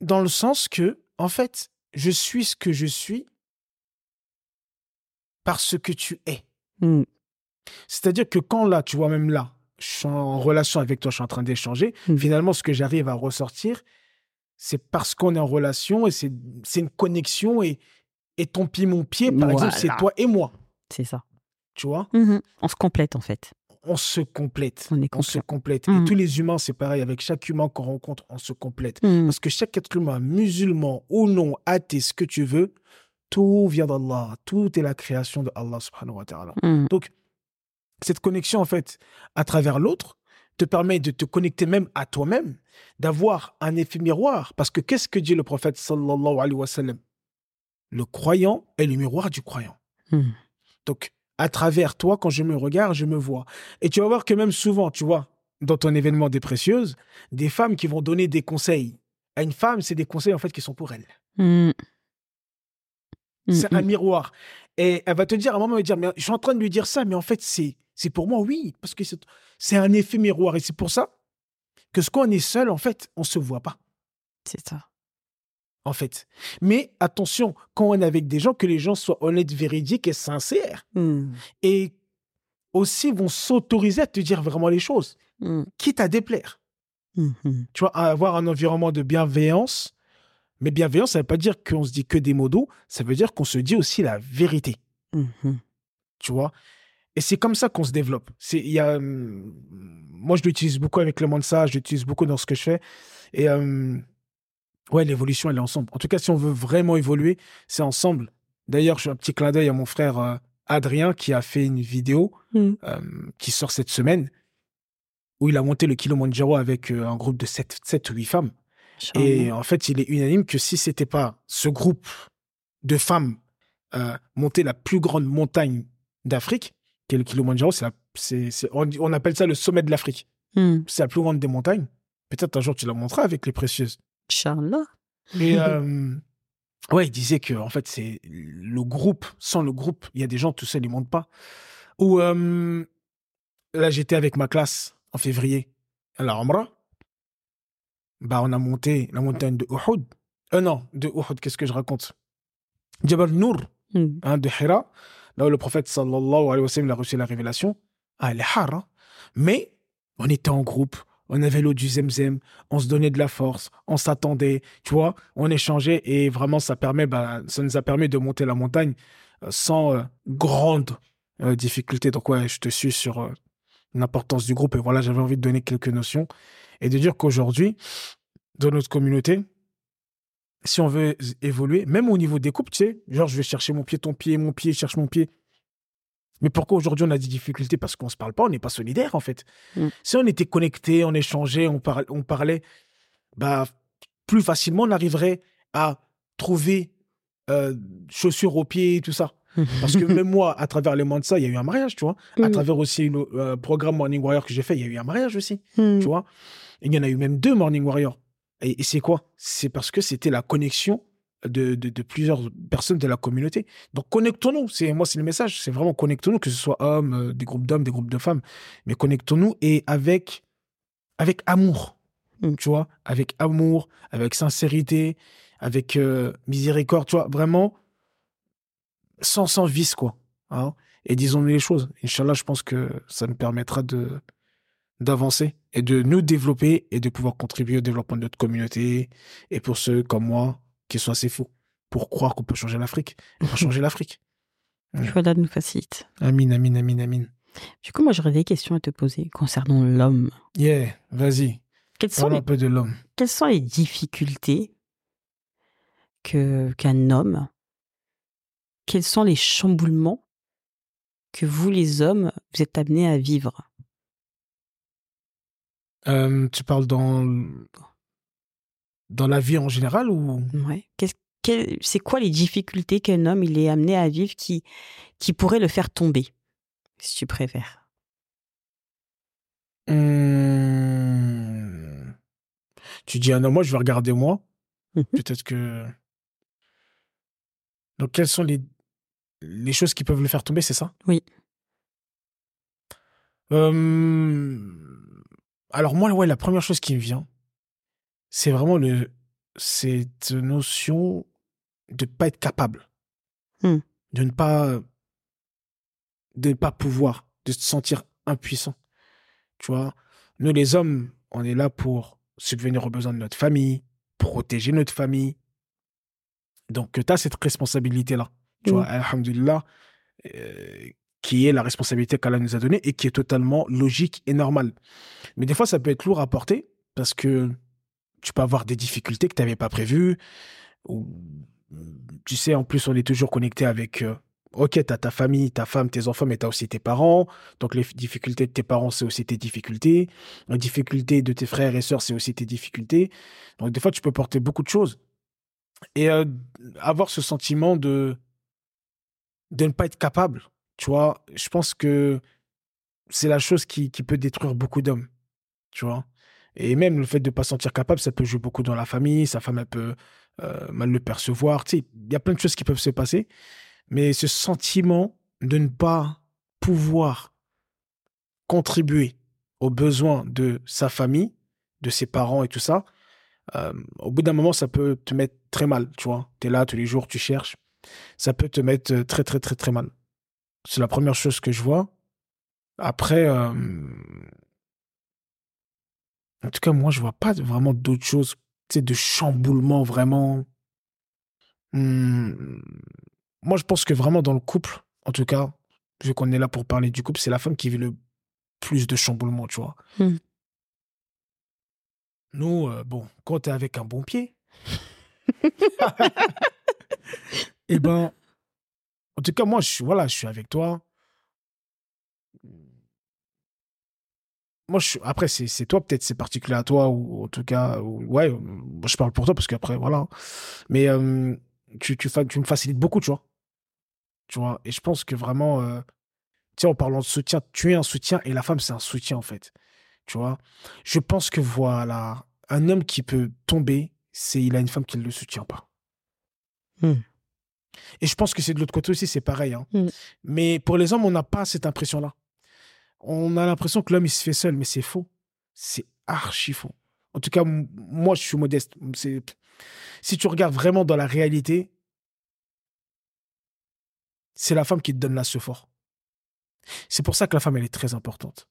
Dans le sens que, en fait, je suis ce que je suis parce que tu es. Mhm. C'est-à-dire que quand là, tu vois, même là, je suis en relation avec toi, je suis en train d'échanger, Mm. finalement, ce que j'arrive à ressortir, c'est parce qu'on est en relation et c'est c'est une connexion et, et ton pied, mon pied, par exemple, c'est toi et moi. C'est ça. Tu vois? Mhm. On se complète, en fait. On se complète. On est On se complète. Mm. Et tous les humains, c'est pareil. Avec chaque humain qu'on rencontre, on se complète. Mhm. Parce que chaque être humain, musulman ou non, athée, ce que tu veux, tout vient d'Allah. Tout est la création de Allah subhanahu wa ta'ala. Mhm. Cette connexion, en fait, à travers l'autre, te permet de te connecter même à toi-même, d'avoir un effet miroir. Parce que qu'est-ce que dit le prophète sallallahu alayhi wa sallam? Le croyant est le miroir du croyant. Mhm. Donc, à travers toi, quand je me regarde, je me vois. Et tu vas voir que même souvent, tu vois, dans ton événement des précieuses, des femmes qui vont donner des conseils à une femme, c'est des conseils en fait qui sont pour elle. Mhm. C'est un miroir. Et elle va te dire, à un moment, elle va dire, mais je suis en train de lui dire ça, mais en fait, c'est, c'est pour moi, oui, parce que c'est, c'est un effet miroir. Et c'est pour ça que ce qu'on est seul, en fait, on se voit pas, C'est ça. en fait. Mais attention, quand on est avec des gens, que les gens soient honnêtes, véridiques et sincères. Mhm. Et aussi vont s'autoriser à te dire vraiment les choses, quitte à déplaire. Mhm. Tu vois, à avoir un environnement de bienveillance. Mais bienveillance, ça ne veut pas dire qu'on se dit que des mots doux, ça veut dire qu'on se dit aussi la vérité. Mhm. tu vois? Et c'est comme ça qu'on se développe. C'est, il y a, hum, moi, je l'utilise beaucoup avec le Mansa, je l'utilise beaucoup dans ce que je fais. Et hum, ouais, l'évolution, elle est ensemble. En tout cas, si on veut vraiment évoluer, c'est ensemble. D'ailleurs, je fais un petit clin d'œil à mon frère euh, Adrien qui a fait une vidéo Mhm. euh, qui sort cette semaine où il a monté le Kilimanjaro avec euh, un groupe de 7, 7 ou 8 femmes. Et en fait, il est unanime que si c'était pas ce groupe de femmes euh, monter la plus grande montagne d'Afrique, qui est le Kilimanjaro, c'est la- c'est- c'est- on, appelle ça le sommet de l'Afrique. Mhm. C'est la plus grande des montagnes. Peut-être un jour tu la montreras avec les précieuses. Inch'Allah. Et euh, ouais, il disait que en fait c'est le groupe. Sans le groupe, il y a des gens tout seuls ils montent pas. Ou euh, là j'étais avec ma classe en février à la Umrah. Bah on a monté la montagne de Uhud. Euh non, de Uhud, qu'est-ce que je raconte? Jabal Nour, Mhm. hein, de Hira, là où le prophète sallallahu alayhi wa sallam a reçu la révélation. Ah, hard, hein. Mais on était en groupe, on avait l'eau du Zemzem, on se donnait de la force, on s'attendait, tu vois, on échangeait et vraiment ça permet, bah, ça nous a permis de monter la montagne euh, sans euh, grande euh, difficulté. Donc ouais, je te suis sur l'importance du groupe et voilà, j'avais envie de donner quelques notions et de dire qu'aujourd'hui, dans notre communauté, si on veut évoluer, même au niveau des couples, tu sais, genre je vais chercher mon pied, ton pied, mon pied, je cherche mon pied. Mais pourquoi aujourd'hui on a des difficultés? Parce qu'on se parle pas, on n'est pas solidaire en fait. Mm. Si on était connectés, on échangeait, on, par- on parlait, bah, plus facilement on arriverait à trouver euh, chaussures aux pieds et tout ça. Parce que même moi, à travers les mois de ça, il y a eu un mariage, tu vois. À Mhm. travers aussi le euh, programme Morning Warrior que j'ai fait, il y a eu un mariage aussi Mhm. tu vois. Il y en a eu même deux Morning Warrior. Et, et c'est quoi? C'est parce que c'était la connexion de, de, de plusieurs personnes de la communauté. Donc connectons-nous. C'est moi, c'est le message. C'est vraiment connectons-nous, que ce soit hommes, euh, des groupes d'hommes, des groupes de femmes, mais connectons-nous et avec avec amour. Mm. Tu vois, avec amour, avec sincérité, avec euh, miséricorde. Tu vois, vraiment sans sans vice quoi. hein. et disons-nous les choses. Inch'Allah, je pense que ça nous permettra de d'avancer et de nous développer et de pouvoir contribuer au développement de notre communauté et pour ceux comme moi qui sont assez fous pour croire qu'on peut changer l'Afrique. On va changer l'Afrique. Que Allah nous facilite. Amin, amin, amin, amin. Du coup, moi, j'aurais des questions à te poser concernant l'homme. Yeah, vas-y. Quelles sont, Parle les, un peu de l'homme. quelles sont les difficultés que qu'un homme quels sont les chamboulements que vous, les hommes, vous êtes amenés à vivre? Euh, tu parles dans, dans la vie en général ou? Ouais. Qu'est-ce- quel- C'est quoi les difficultés qu'un homme il est amené à vivre qui, qui pourraient le faire tomber, si tu préfères? Hmm. Tu dis un homme, moi je vais regarder moi. Mhm. Peut-être que. Donc, quelles sont les, les choses qui peuvent le faire tomber, c'est ça? Oui. Euh, Alors, moi, ouais, la première chose qui me vient, c'est vraiment le, cette notion de ne pas être capable. Hmm. De ne pas. De ne pas pouvoir, de se sentir impuissant. Tu vois, nous, les hommes, on est là pour subvenir aux besoins de notre famille, protéger notre famille. Donc, tu as cette responsabilité-là. Tu Mm. vois, alhamdulillah, euh, qui est la responsabilité qu'Allah nous a donnée et qui est totalement logique et normale. Mais des fois, ça peut être lourd à porter parce que tu peux avoir des difficultés que tu n'avais pas prévues. Ou, tu sais, en plus, on est toujours connecté avec. euh, ok, tu as ta famille, ta femme, tes enfants, mais tu as aussi tes parents. Donc, les difficultés de tes parents, c'est aussi tes difficultés. Les difficultés de tes frères et sœurs, c'est aussi tes difficultés. Donc, des fois, tu peux porter beaucoup de choses. Et euh, avoir ce sentiment de, de ne pas être capable, tu vois, je pense que c'est la chose qui, peut détruire beaucoup d'hommes, tu vois? Et même le fait de ne pas se sentir capable, ça peut jouer beaucoup dans la famille, sa femme, elle peut euh, mal le percevoir, tu sais, il y a plein de choses qui peuvent se passer. Mais ce sentiment de ne pas pouvoir contribuer aux besoins de sa famille, de ses parents et tout ça, euh, au bout d'un moment, ça peut te mettre très mal, tu vois? Tu es là tous les jours, tu cherches. Ça peut te mettre euh, très, très, très, très mal. C'est la première chose que je vois. Après, euh, en tout cas, moi, je vois pas vraiment d'autres choses, tu sais, de chamboulement vraiment. Hmm. Moi, je pense que vraiment dans le couple, en tout cas, vu qu'on est là pour parler du couple, c'est la femme qui vit le plus de chamboulement, tu vois. Hmm. Nous, euh, bon, quand t'es avec un bon pied, eh ben, en tout cas, moi, je suis, voilà, je suis avec toi. Moi, je après, c'est toi, peut-être c'est particulier à toi, ou en tout cas, ou- ouais, je parle pour toi parce qu'après, voilà. Mais euh, tu, me facilites beaucoup, tu vois. Tu vois, et je pense que vraiment, euh, en parlant de soutien, tu es un soutien et la femme, c'est un soutien, en fait. Tu vois, je pense que voilà, un homme qui peut tomber, c'est il a une femme qui ne le soutient pas. Hmm. Et je pense que c'est de l'autre côté aussi, c'est pareil. hein. Hmm. Mais pour les hommes, on n'a pas cette impression-là. On a l'impression que l'homme, il se fait seul, mais c'est faux. C'est archi faux. En tout cas, moi, je suis modeste. Si tu regardes vraiment dans la réalité, c'est la femme qui te donne la fort. C'est pour ça que la femme, elle est très importante.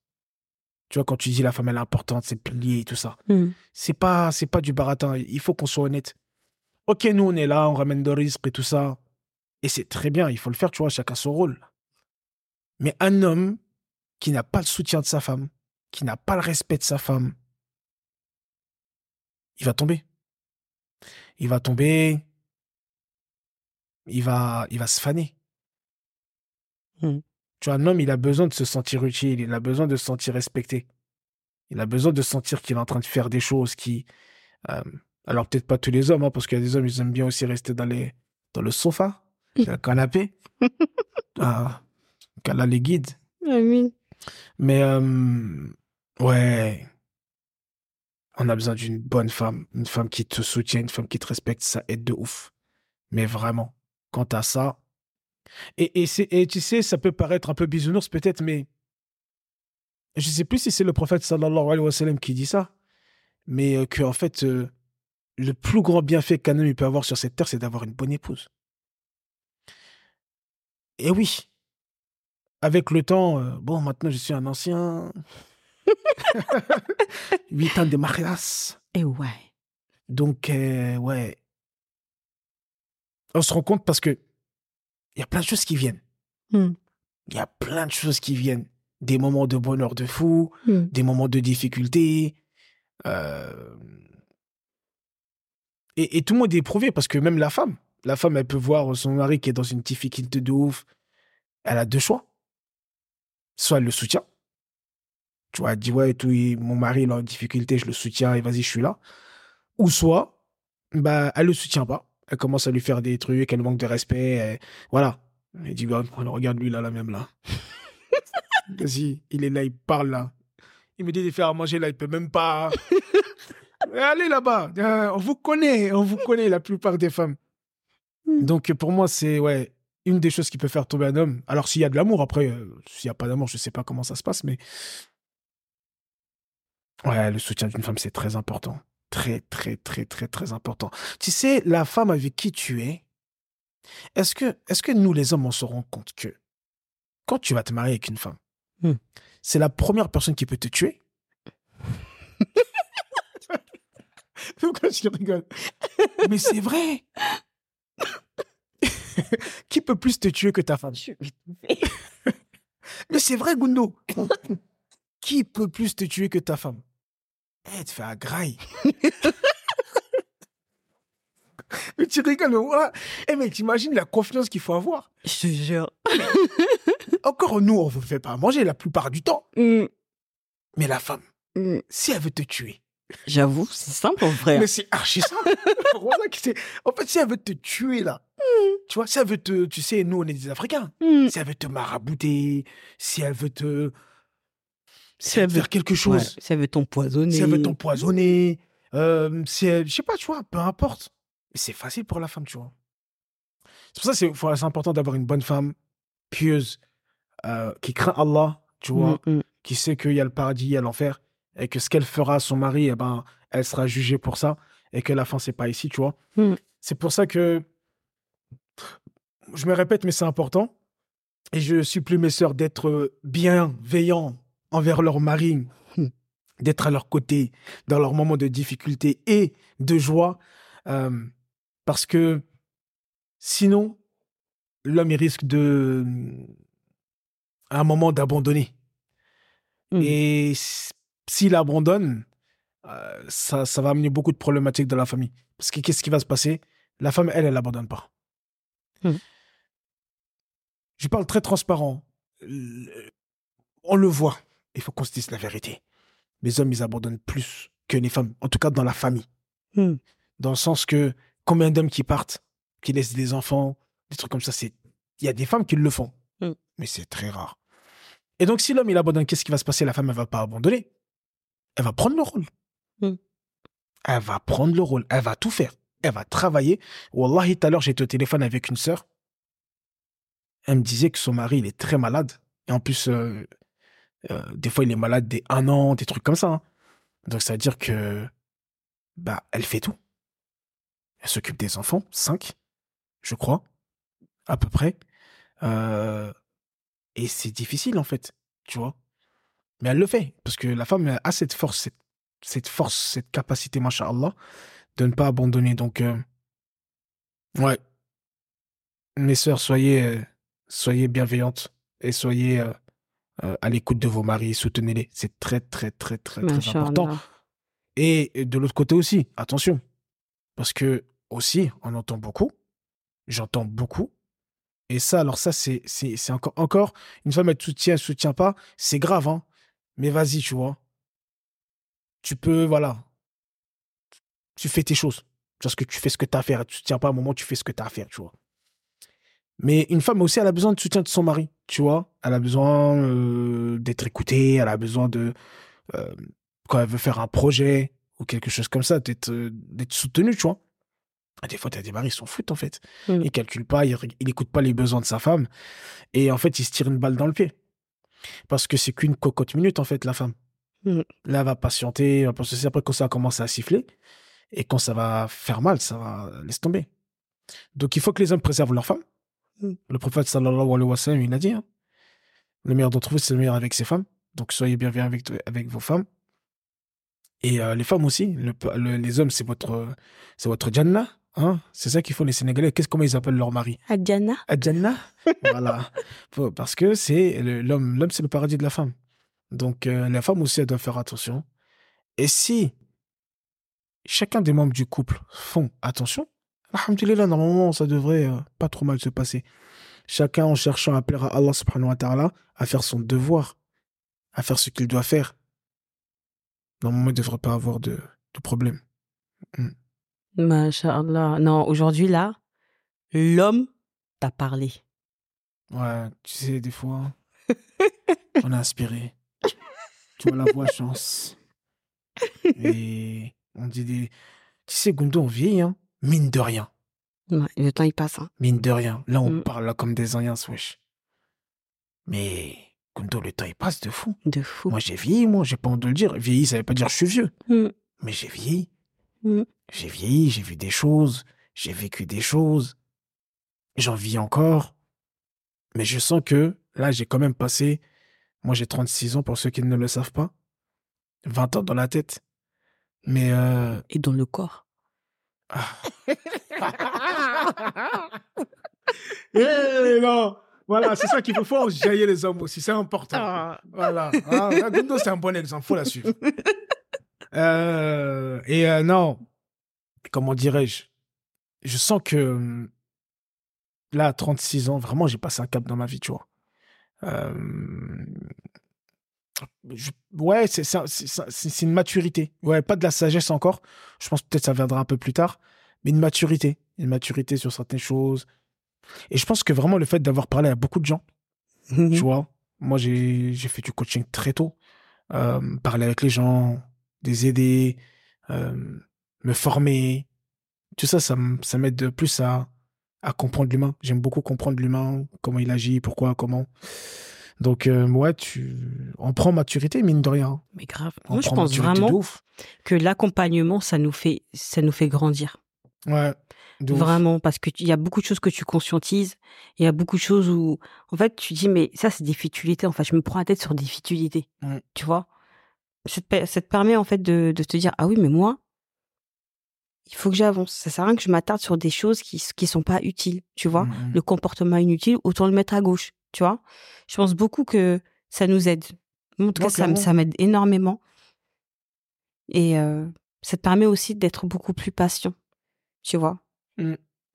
Tu vois, quand tu dis la femme, elle est importante, c'est plié et tout ça. Hmm. C'est pas, c'est pas du baratin. Il faut qu'on soit honnête. Ok, nous, on est là, on ramène de risques et tout ça. Et c'est très bien, il faut le faire, tu vois, chacun son rôle. Mais un homme qui n'a pas le soutien de sa femme, qui n'a pas le respect de sa femme, il va tomber. Il va tomber. Il va, il va se faner. Hmm. Tu vois, un homme, il a besoin de se sentir utile, il a besoin de se sentir respecté. Il a besoin de sentir qu'il est en train de faire des choses qui. euh, alors, peut-être pas tous les hommes, hein, parce qu'il y a des hommes, ils aiment bien aussi rester dans, les, dans le sofa, le canapé. ah, qu'Allah les guide. Amin. Mais, euh, ouais. On a besoin d'une bonne femme, une femme qui te soutient, une femme qui te respecte, ça aide de ouf. Mais vraiment, quant à ça. Et, et, c'est- et tu sais, ça peut paraître un peu bisounours peut-être, mais je sais plus si c'est le prophète sallallahu alayhi wa sallam qui dit ça, mais euh, que en fait, euh, le plus grand bienfait qu'un homme peut avoir sur cette terre, c'est d'avoir une bonne épouse. Et oui, avec le temps, euh, bon, maintenant je suis un ancien. Huit ans de mariage. Et ouais. Donc, euh, ouais. On se rend compte parce que il y a plein de choses qui viennent. Hmm. Il y a plein de choses qui viennent. Des moments de bonheur de fou, Hmm. des moments de difficulté. euh, Et, et tout le monde est éprouvé parce que même la femme, La femme, elle peut voir son mari qui est dans une difficulté de ouf. Elle a deux choix. Soit elle le soutient. Tu vois, elle dit, ouais, tout, mon mari, il est en difficulté, je le soutiens et vas-y, je suis là. Ou soit, bah, elle le soutient pas. Elle commence à lui faire des trucs, elle manque de respect. Voilà. Elle dit, bah, regarde lui là, la même là. Vas-y, il est là, il parle là. Il me dit de faire à manger là, il peut même pas. Allez là-bas, euh, on vous connaît, on vous connaît la plupart des femmes. Hmm. Donc pour moi, c'est ouais, une des choses qui peut faire tomber un homme. Alors s'il y a de l'amour, après, euh, s'il n'y a pas d'amour, je ne sais pas comment ça se passe, mais ouais, le soutien d'une femme, c'est très important. Très, très, très, très, très important. Tu sais, la femme avec qui tu es, est-ce que, est que nous, les hommes, on se rend compte que quand tu vas te marier avec une femme, hmm. c'est la première personne qui peut te tuer? Pourquoi je rigole Mais c'est vrai Qui peut plus te tuer que ta femme? Mais c'est vrai, Gundo Qui peut plus te tuer que ta femme? Eh, te fais à graille Mais tu rigoles, moi. Eh, mais t'imagines la confiance qu'il faut avoir? Je te jure. Encore nous, on ne fait pas manger la plupart du temps. Mm. Mais la femme, mm. si elle veut te tuer, J'avoue, c'est simple en vrai. Mais c'est archi simple. en fait, si elle veut te tuer là. Tu vois, si elle veut te. Tu sais, nous, on est des Africains. Hmm. Si elle veut te marabouter, si elle veut te. Si elle veut faire quelque chose. si elle veut t'empoisonner. Si elle veut t'empoisonner. Euh, si elle, je sais pas, tu vois, peu importe. C'est facile pour la femme, tu vois. C'est pour ça que c'est important d'avoir une bonne femme, pieuse, euh, qui craint Allah, tu vois, hmm, qui sait qu'il y a le paradis, il y a l'enfer et que ce qu'elle fera à son mari, eh ben, elle sera jugée pour ça et que la fin, c'est pas ici, tu vois. Hmm. C'est pour ça que je me répète, mais c'est important. Et je supplie mes sœurs d'être bienveillants envers leur mari, d'être à leur côté dans leurs moments de difficulté et de joie. Euh, parce que sinon, l'homme, risque de, à un moment, d'abandonner. Hmm. Et s'il abandonne, euh, ça, ça va amener beaucoup de problématiques dans la famille. Parce que qu'est-ce qui va se passer? La femme, elle, elle n'abandonne pas. Hmm. Je parle très transparent. On le voit. Il faut qu'on se dise la vérité. Les hommes, ils abandonnent plus que les femmes. En tout cas, dans la famille. Hmm. Dans le sens que combien d'hommes qui partent, qui laissent des enfants, des trucs comme ça, c'est il y a des femmes qui le font. Hmm. Mais c'est très rare. Et donc, si l'homme, il abandonne, qu'est-ce qui va se passer? La femme, elle va pas abandonner elle va prendre le rôle. Hmm. Elle va prendre le rôle. Elle va tout faire. Elle va travailler. Wallahi, tout à l'heure, j'étais au téléphone avec une sœur. Elle me disait que son mari, il est très malade. Et en plus, euh, euh, des fois, il est malade des un an, des trucs comme ça. Hein. Donc, ça veut dire que, bah, elle fait tout. Elle s'occupe des enfants, cinq, je crois, à peu près. Euh, et c'est difficile, en fait, tu vois. Mais elle le fait, parce que la femme a cette force, cette, force, cette capacité, masha'Allah, de ne pas abandonner. Donc, ouais. Mes sœurs, soyez, soyez bienveillantes et soyez euh, à l'écoute de vos maris, soutenez-les. C'est très, très, très, très, très important. Et de l'autre côté aussi, attention. Parce que, aussi, on entend beaucoup, j'entends beaucoup, et ça, alors ça, c'est, c'est, encore, encore, une femme, elle te soutient, elle soutient pas, c'est grave, hein. Mais vas-y, tu vois. Tu peux, voilà. Tu fais tes choses. Parce que tu fais ce que tu as à faire. Tu ne tiens pas à un moment, tu fais ce que tu as à faire, tu vois. Mais une femme aussi, elle a besoin de soutien de son mari, tu vois. Elle a besoin euh, d'être écoutée, elle a besoin de. Euh, quand elle veut faire un projet ou quelque chose comme ça, d'être euh, soutenue, tu vois. Des fois, tu as des maris, ils s'en foutent, en fait. Mmh. Ils ne calculent pas, ils n'écoutent pas les besoins de sa femme. Et en fait, ils se tirent une balle dans le pied. Parce que c'est qu'une cocotte minute, en fait, la femme. Mm. Là, elle va patienter, parce que c'est après quand ça va commencer à siffler. Et quand ça va faire mal, ça va laisser tomber. Donc, il faut que les hommes préservent leur femme. Le prophète, sallallahu alayhi wa sallam, il a dit hein, le meilleur d'entre vous, c'est le meilleur avec ses femmes. Donc, soyez bienveillants avec, avec vos femmes. Et euh, les femmes aussi. les hommes, c'est votre, c'est votre Jannah. Hein c'est ça qu'il faut les Sénégalais. Qu'est-ce comment ils appellent leur mari? Adjana. Adjana. voilà. Parce que c'est l'homme, l'homme c'est le paradis de la femme. Donc euh, la femme aussi elle doit faire attention. Et si chacun des membres du couple font attention, Alhamdulillah, normalement, ça devrait euh, pas trop mal se passer. Chacun en cherchant à plaire à Allah subhanahu wa ta'ala, à faire son devoir, à faire ce qu'il doit faire. Normalement, il ne devrait pas avoir de, de problème. Mm. Masha'Allah. Non, aujourd'hui, là, l'homme t'a parlé. Ouais, tu sais, des fois, on est inspiré. Tu vois la voix chance. Et on dit des. Tu sais, Gundo, on vieillit, hein. Mine de rien. Ouais, le temps, il passe. Hein. Mine de rien. Là, on Mm. parle là comme des anciens, wesh. Mais Gundo, le temps, il passe de fou. De fou. Moi, j'ai vieilli, moi, j'ai pas honte de le dire. Vieilli, ça veut pas dire je suis vieux. Mm. Mais j'ai vieilli. Mm. J'ai vieilli, j'ai vu des choses, j'ai vécu des choses. J'en vis encore. Mais je sens que là, j'ai quand même passé. Moi, j'ai 36 ans pour ceux qui ne le savent pas. 20 ans dans la tête. Mais. Euh... Et dans le corps. Eh non Voilà, c'est ça qu'il faut faire jaillir les hommes aussi, c'est important. Voilà. Ah, là, Gundo, c'est un bon exemple, faut la suivre. Euh, et euh, non, comment dirais-je? Je sens que là, à 36 ans, vraiment, j'ai passé un cap dans ma vie, tu vois. Euh, je- ouais, c'est une maturité. Ouais, pas de la sagesse encore. Je pense peut-être ça viendra un peu plus tard. Mais une maturité. Une maturité sur certaines choses. Et je pense que vraiment le fait d'avoir parlé à beaucoup de gens, tu vois, moi j'ai fait du coaching très tôt. Euh, parler avec les gens, les aider, euh, me former. Tout ça, ça, ça m'aide de plus à, à comprendre l'humain. J'aime beaucoup comprendre l'humain, comment il agit, pourquoi, comment. Donc, euh, ouais, tu... on prend maturité, mine de rien. Mais grave. On Moi, je pense vraiment que l'accompagnement, ça nous fait, ça nous fait grandir. Ouais. Vraiment, parce qu'il y a beaucoup de choses que tu conscientises. Il y a beaucoup de choses où, en fait, tu dis, mais ça, c'est des futilités. En fait, je me prends la tête sur des futilités. Tu vois ça te, per- ça te permet, en fait, de, de te dire, ah oui, mais moi, il faut que j'avance. Ça sert à rien que je m'attarde sur des choses qui, qui sont pas utiles. Tu vois Mhm. Le comportement inutile, autant le mettre à gauche. Tu vois? Je pense beaucoup que ça nous aide. En tout cas, ça, m'aide énormément. Et euh, ça te permet aussi d'être beaucoup plus patient. Tu vois?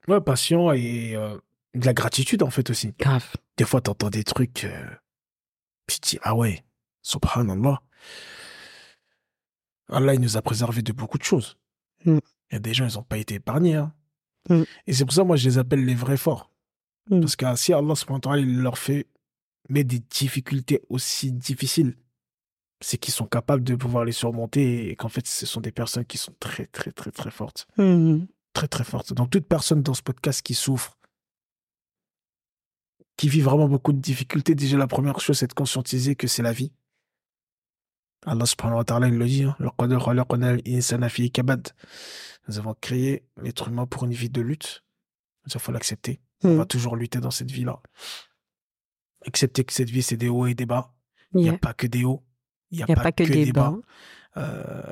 Ouais, patient et euh, de la gratitude, en fait, aussi. Grave. Des fois, t'entends des trucs, euh, puis tu dis, ah ouais, subhanallah. Allah, il nous a préservé de beaucoup de choses. Mm. Il y a des gens, ils n'ont pas été épargnés. hein. Mm. Et c'est pour ça, moi, je les appelle les vrais forts. Mm. Parce que ah, si Allah subhanahu il leur fait mais des difficultés aussi difficiles, c'est qu'ils sont capables de pouvoir les surmonter et qu'en fait, ce sont des personnes qui sont très, très, très, très fortes. Mm-hmm. Très, très fortes. Donc, toute personne dans ce podcast qui souffre, qui vit vraiment beaucoup de difficultés, déjà, la première chose, c'est de conscientiser que c'est la vie. Allah subhanahu wa ta'ala, il le dit, hein, nous avons créé l'être humain pour une vie de lutte. Il faut l'accepter. On Mm. va toujours lutter dans cette vie-là. Accepter que cette vie, c'est des hauts et des bas. Il n'y Yeah. a pas que des hauts. Il n'y a, n'y pas que des bas. Euh,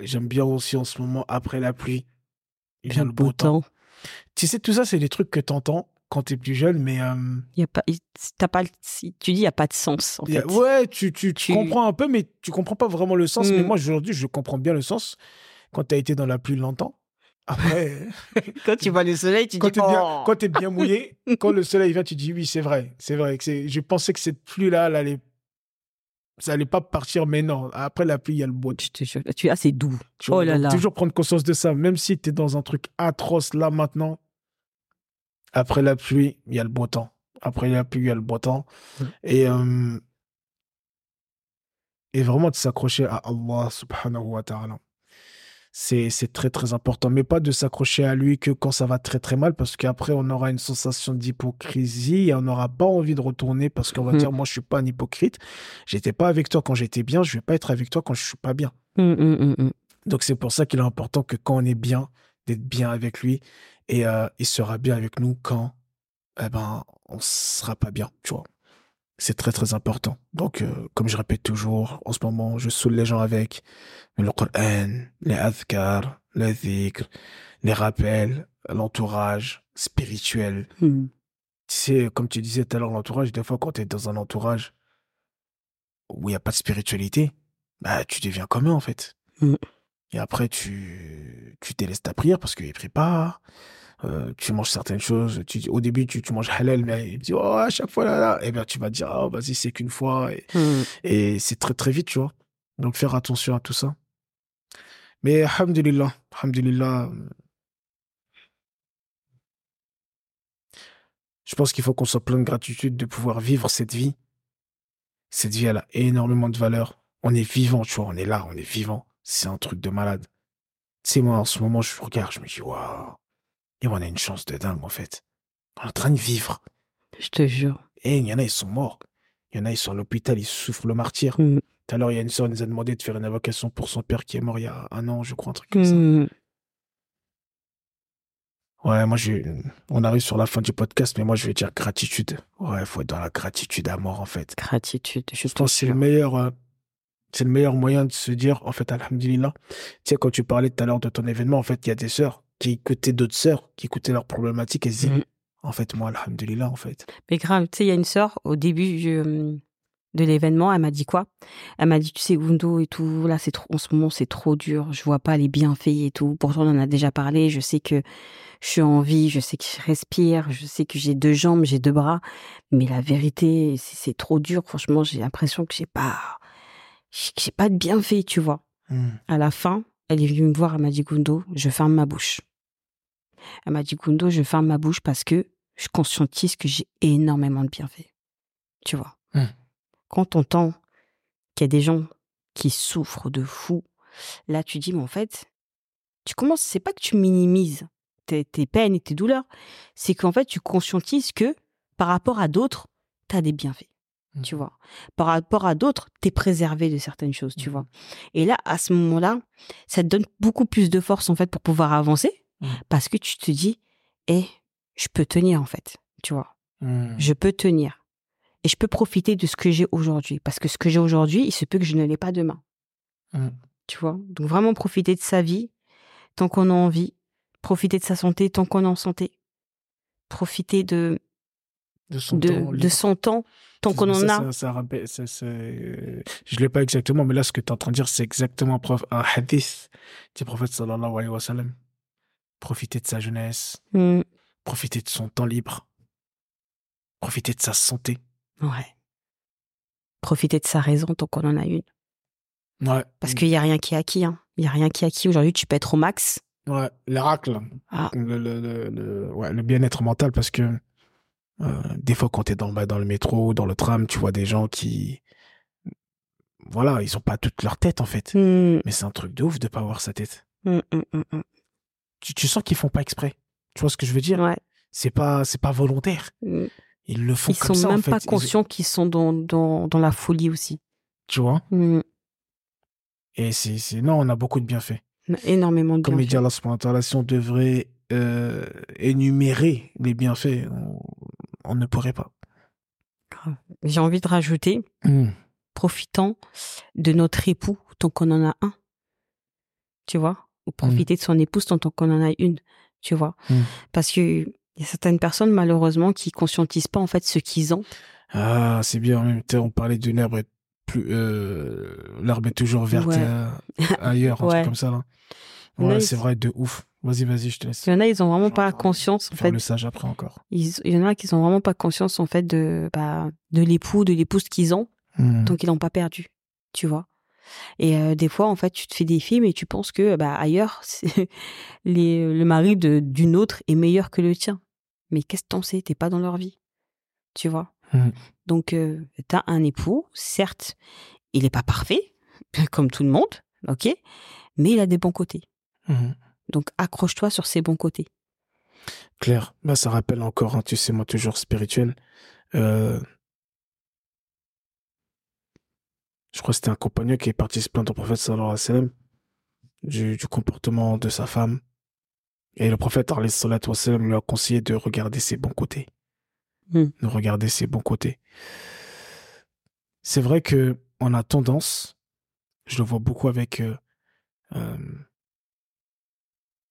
J'aime bien aussi en ce moment, après la pluie, il vient le beau temps. Tu sais, tout ça, c'est des trucs que tu entends quand tu es plus jeune, mais euh, Il y a pas, tu dis il n'y a pas de sens, en a- ouais, tu, tu, tu Tu- comprends un peu, mais tu comprends pas vraiment le sens. Mais moi, aujourd'hui, je comprends bien le sens quand tu as été dans la pluie longtemps. Après, Quand tu vois le soleil, tu quand dis tu es, bien- oh. quand t'es bien mouillé, quand le soleil vient, tu dis oui, c'est vrai. C'est vrai. que Je pensais que cette pluie-là, elle allait... ça allait pas partir, mais non. Après la pluie, il y a le beau. Je te tu ah, c'est doux. Tu Oh là là. Toujours prendre conscience de ça, même si tu es dans un truc atroce là maintenant. Après la pluie, il y a le beau temps. Après la pluie, il y a le beau temps. Et, euh, et vraiment de s'accrocher à Allah subhanahu wa ta'ala. C'est, très très important. Mais pas de s'accrocher à lui que quand ça va très très mal, parce qu'après on aura une sensation d'hypocrisie et on n'aura pas envie de retourner parce qu'on va Mm. dire Moi je suis pas un hypocrite. J'étais pas avec toi quand j'étais bien, je vais pas être avec toi quand je suis pas bien. Hum, hum. Donc c'est pour ça qu'il est important que quand on est bien, d'être bien avec lui et euh, il sera bien avec nous quand eh ben on sera pas bien, tu vois. C'est très très important. Donc euh, comme je répète toujours, en ce moment, je saoule les gens avec le Coran, les adhkar, les dhikr, les rappels, l'entourage spirituel. Hum. Tu sais, comme tu disais tout à l'heure, l'entourage, des fois quand tu es dans un entourage où il n'y a pas de spiritualité, bah tu deviens comme eux en fait. Mm. Et après, tu, tu délaisses ta prière parce qu'il prie pas. Euh, tu manges certaines choses. Tu, au début, tu, tu manges halal, mais il dit, oh, à chaque fois, là, là. Et bien, tu vas dire, oh, vas-y, c'est qu'une fois. Et, Mm. et c'est très, très vite, tu vois. Donc, faire attention à tout ça. Mais, alhamdulillah, alhamdulillah, je pense qu'il faut qu'on soit plein de gratitude de pouvoir vivre cette vie. Cette vie, elle a énormément de valeur. On est vivant, tu vois, on est là, on est vivant. C'est un truc de malade. Tu sais, moi, en ce moment, je regarde, je me dis, waouh, et on a une chance de dingue, en fait. On est en train de vivre. Je te jure. Et il y en a, ils sont morts. Il y en a, ils sont à l'hôpital, ils souffrent le martyr. Mm. Tout à l'heure, il y a une sœur qui nous a demandé de faire une invocation pour son père qui est mort il y a un an, je crois, un truc comme ça. Mm. Ouais, moi, je... on arrive sur la fin du podcast, mais moi, je vais dire gratitude. Ouais, il faut être dans la gratitude à mort, en fait. Gratitude. Je Je pense que c'est le meilleur, euh, c'est le meilleur moyen de se dire, en fait, alhamdulillah. Tu sais, quand tu parlais tout à l'heure de ton événement, en fait, il y a des sœurs qui écoutaient d'autres sœurs, qui écoutaient leurs problématiques et se disaient, Mm. en fait, moi, alhamdulillah, en fait. Mais grave, tu sais, il y a une sœur, au début du- de l'événement, elle m'a dit quoi? Elle m'a dit, tu sais, Gundo et tout, là, c'est trop, en ce moment, c'est trop dur, je vois pas les bienfaits et tout. Pourtant, on en a déjà parlé, je sais que je suis en vie, je sais que je respire, je sais que j'ai deux jambes, j'ai deux bras, mais la vérité, c'est c'est trop dur. Franchement, j'ai l'impression que j'ai pas, j'ai pas de bienfaits, tu vois. Mm. À la fin, elle est venue me voir, elle m'a dit Gundo, je ferme ma bouche. Elle m'a dit Gundo, je ferme ma bouche parce que je conscientise que j'ai énormément de bienfaits. Tu vois. Hmm. Quand on entend qu'il y a des gens qui souffrent de fou, là tu dis mais en fait, tu commences, c'est pas que tu minimises tes, tes peines et tes douleurs, c'est qu'en fait tu conscientises que par rapport à d'autres, tu as des bienfaits tu Mhm. vois. Par rapport à d'autres, t'es préservé de certaines choses, tu Mhm. vois. Et là, à ce moment-là, ça te donne beaucoup plus de force, en fait, pour pouvoir avancer, Mhm. parce que tu te dis, eh, je peux tenir, en fait, tu vois. Mm. Je peux tenir. Et je peux profiter de ce que j'ai aujourd'hui, parce que ce que j'ai aujourd'hui, il se peut que je ne l'ai pas demain, Mm. tu vois? Donc, vraiment profiter de sa vie, tant qu'on a envie. Profiter de sa santé, tant qu'on est en santé. Profiter de, De son de, temps de libre. son temps, tant qu'on en a. Ça, ça rappelle, ça, ça, euh, je l'ai pas exactement, mais là, ce que tu es en train de dire, c'est exactement un hadith du prophète sallallahu alayhi wa sallam. Profiter de sa jeunesse, Mm, profiter de son temps libre, profiter de sa santé. ouais. Profiter de sa raison, tant qu'on en a une. Ouais. Parce qu'il n'y a rien qui est acquis. hein. Il n'y a rien qui est acquis. Aujourd'hui, tu peux être au max. Ouais, l'oracle. Ah. Le, le, le, le- ouais, le bien-être mental, parce que euh, des fois, quand tu es dans, bah, dans le métro, dans le tram, tu vois des gens qui. Voilà, ils ont pas toute leur tête, en fait. Mm, Mais c'est un truc de ouf de pas avoir sa tête. mm. Tu, tu sens qu'ils font pas exprès. Tu vois ce que je veux dire? Ouais. C'est pas, c'est pas volontaire. Mm. Ils le font Ils comme sont ça, en même fait. pas conscients qu'ils sont dans, dans, dans la folie aussi. tu vois? Mm. Et c'est, non, on a beaucoup de bienfaits. Énormément de Comme il bienfaits. dit Allah subhanahu wa ta'ala, si on devrait euh, énumérer les bienfaits, on, on ne pourrait pas. J'ai envie de rajouter, profitant de notre époux tant qu'on en a un. Tu vois? Ou profiter de son épouse tant qu'on en a une. Tu vois Mm. Parce que il y a certaines personnes, malheureusement, qui conscientisent pas, en fait, ce qu'ils ont. Ah, c'est bien. en même temps, On parlait l'herbe est plus, euh, l'herbe est toujours verte Ouais. euh, ailleurs, un Ouais. truc comme ça là. Ouais, ils- c'est vrai, de ouf. Vas-y, vas-y, je te laisse. Il y en a, ils ont vraiment pas conscience, en Faire fait. le sage après encore. Ils- Il y en a qui ont vraiment pas conscience, en fait, de, bah, de l'époux, de l'épouse qu'ils ont, Hmm. donc ils l'ont pas perdu. Tu vois Et euh, des fois, en fait, tu te fais des films et tu penses que, bah, ailleurs, les, le mari de- d'une autre est meilleur que le tien. Mais qu'est-ce que t'en sais? T'es pas dans leur vie. Tu vois? Hmm. Donc, euh, t'as un époux, certes, il est pas parfait, comme tout le monde, ok Mais il a des bons côtés. Hmm. Donc, accroche-toi sur ses bons côtés. Claire, bah, ça rappelle encore, hein, tu sais, moi toujours spirituel. Euh, Je crois que c'était un compagnon qui est parti se plaindre au prophète sallallahu alayhi wa du, du comportement de sa femme. Et le prophète alayhi wa sallam, lui a conseillé de regarder ses bons côtés. Hmm. De regarder ses bons côtés. C'est vrai que on a tendance, je le vois beaucoup avec euh, euh,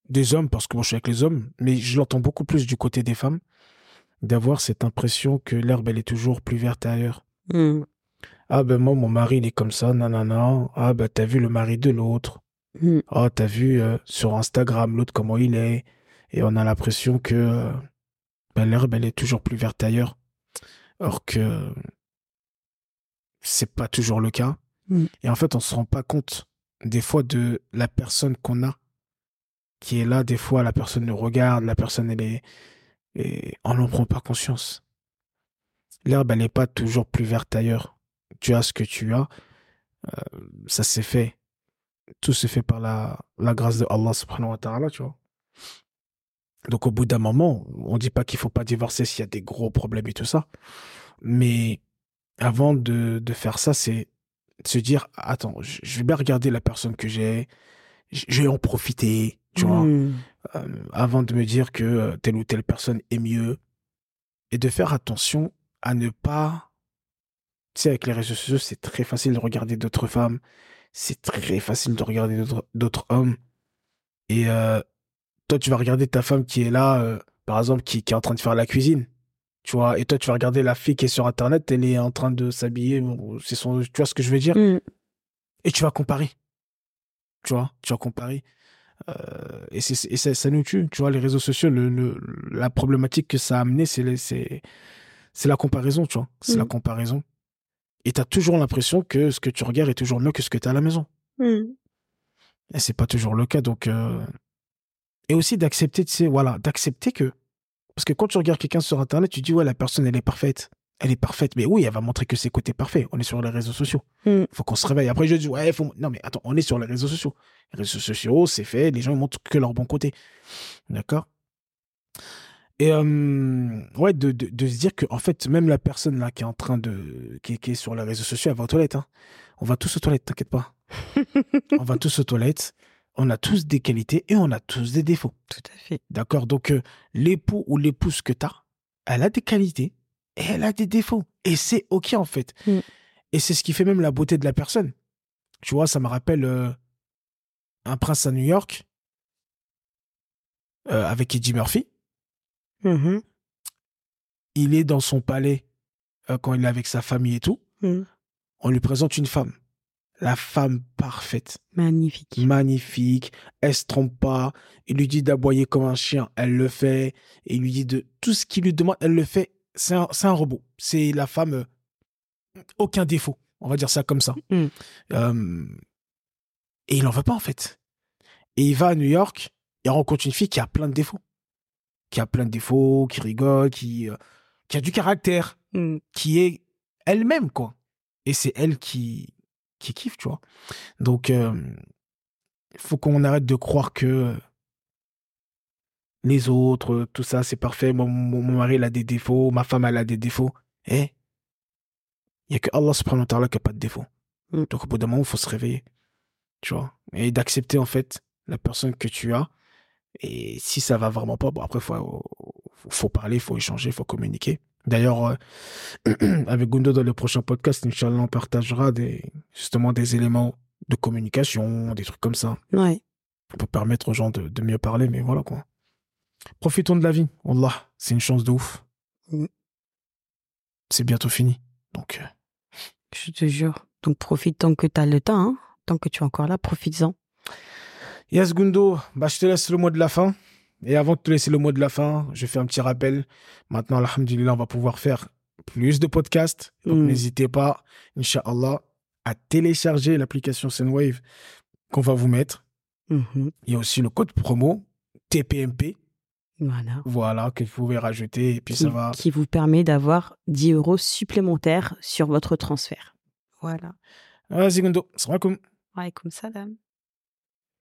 des hommes, parce que moi je suis avec les hommes, mais je l'entends beaucoup plus du côté des femmes, d'avoir cette impression que l'herbe elle est toujours plus verte ailleurs. Hmm. Ah ben moi mon mari il est comme ça, nanana. Ah ben t'as vu le mari de l'autre. Hmm. Ah t'as vu euh, sur Instagram l'autre comment il est. Et on a l'impression que ben, l'herbe, elle est toujours plus verte ailleurs. Or que c'est pas toujours le cas. Mm. Et en fait, on se rend pas compte des fois de la personne qu'on a qui est là. Des fois, la personne nous regarde, la personne, elle est. Et on n'en prend pas conscience. L'herbe, elle n'est pas toujours plus verte ailleurs. Tu as ce que tu as. Euh, ça s'est fait. Tout se fait par la, la grâce de Allah subhanahu wa ta'ala, tu vois. Donc, au bout d'un moment, on dit pas qu'il faut pas divorcer s'il y a des gros problèmes et tout ça. Mais avant de, de faire ça, c'est se dire, attends, je vais bien regarder la personne que j'ai, je vais en profiter, tu vois, Mm. euh, avant de me dire que euh, telle ou telle personne est mieux. Et de faire attention à ne pas, tu sais, avec les réseaux sociaux, c'est très facile de regarder d'autres femmes, c'est très facile de regarder d'autres- hommes. Et euh, toi, tu vas regarder ta femme qui est là, euh, par exemple, qui, qui est en train de faire la cuisine. Tu vois, et toi, tu vas regarder la fille qui est sur Internet, elle est en train de s'habiller. bon, c'est son, tu vois ce que je veux dire? Mm. Et tu vas comparer. Tu vois, tu vas comparer. Euh, et c'est, ça, ça nous tue. Tu vois, les réseaux sociaux, le, le- la problématique que ça a amené, c'est, les- c'est, c'est la comparaison, tu vois. C'est la Mm. comparaison. Et tu as toujours l'impression que ce que tu regardes est toujours mieux que ce que tu as à la maison. Mm. Et c'est pas toujours le cas. Donc, euh, et aussi d'accepter, tu sais, voilà, d'accepter que. Parce que quand tu regardes quelqu'un sur Internet, tu dis, ouais, la personne, elle est parfaite. Elle est parfaite. Mais oui, elle va montrer que ses côtés parfaits. On est sur les réseaux sociaux. Mm. Faut qu'on se réveille. Après, je dis, ouais, faut. Non, mais attends, on est sur les réseaux sociaux. Les réseaux sociaux, c'est fait. Les gens, ils montrent que leur bon côté. D'accord? Et, euh, ouais, de, de, de se dire que, en fait, même la personne là qui est en train de. qui, est- qui est sur les réseaux sociaux, elle va aux toilettes. Hein. On va tous aux toilettes, t'inquiète pas. on va tous aux toilettes. On a tous des qualités et on a tous des défauts. Tout à fait. D'accord? Donc, euh, l'époux ou l'épouse que tu as, elle a des qualités et elle a des défauts. Et c'est OK, en fait. Mm. Et c'est ce qui fait même la beauté de la personne. Tu vois, ça me rappelle euh, un prince à New York avec Eddie Murphy. Mhm. Il est dans son palais euh, quand il est avec sa famille et tout. Mm. On lui présente une femme. La femme parfaite. Magnifique. magnifique, elle se trompe pas, il lui dit d'aboyer comme un chien, elle le fait, et il lui dit de tout ce qu'il lui demande, elle le fait. C'est un, robot. C'est la femme, euh, aucun défaut. On va dire ça comme ça. Mm. Euh, et il en veut pas, en fait. Et il va à New York, il rencontre une fille qui a plein de défauts. Qui a plein de défauts, qui rigole, qui, euh, qui a du caractère, Mm. qui est elle-même, quoi. Et c'est elle qui, qui kiffe, tu vois. Donc, euh, il faut qu'on arrête de croire que euh, les autres, euh, tout ça, c'est parfait. Mon, mon, mon mari, il a des défauts. Ma femme, elle a des défauts. Eh? Il n'y a que Allah subhanahu wa ta'ala qui n'a pas de défauts. Mm. Donc, au bout d'un moment, il faut se réveiller. Tu vois. Et d'accepter, en fait, la personne que tu as. Et si ça va vraiment pas, bon, après, il faut, faut parler, il faut échanger, il faut communiquer. D'ailleurs, euh, avec Gundo, dans le prochain podcast, Inch'Allah, on partagera des, justement des éléments de communication, des trucs comme ça, Ouais. pour permettre aux gens de, de mieux parler, mais voilà quoi. Profitons de la vie, Wallah, c'est une chance de ouf. Mm. C'est bientôt fini. Donc, euh, Je te jure. Donc profite tant que tu as le temps. hein. Tant que tu es encore là, profites-en. Yes, Gundo, bah, je te laisse le mot de la fin. Et avant de te laisser le mot de la fin, je fais un petit rappel. Maintenant, alhamdulillah, on va pouvoir faire plus de podcasts. Donc, Mm. n'hésitez pas, Inch'Allah, à télécharger l'application Sendwave qu'on va vous mettre. Mhm. Il y a aussi le code promo TPMP, Voilà. voilà, que vous pouvez rajouter. Et puis, Qui, ça va. qui vous permet d'avoir 10 euros supplémentaires sur votre transfert. Voilà. Vas-y, Gundo. Salam alaikum. Alaykoum salam.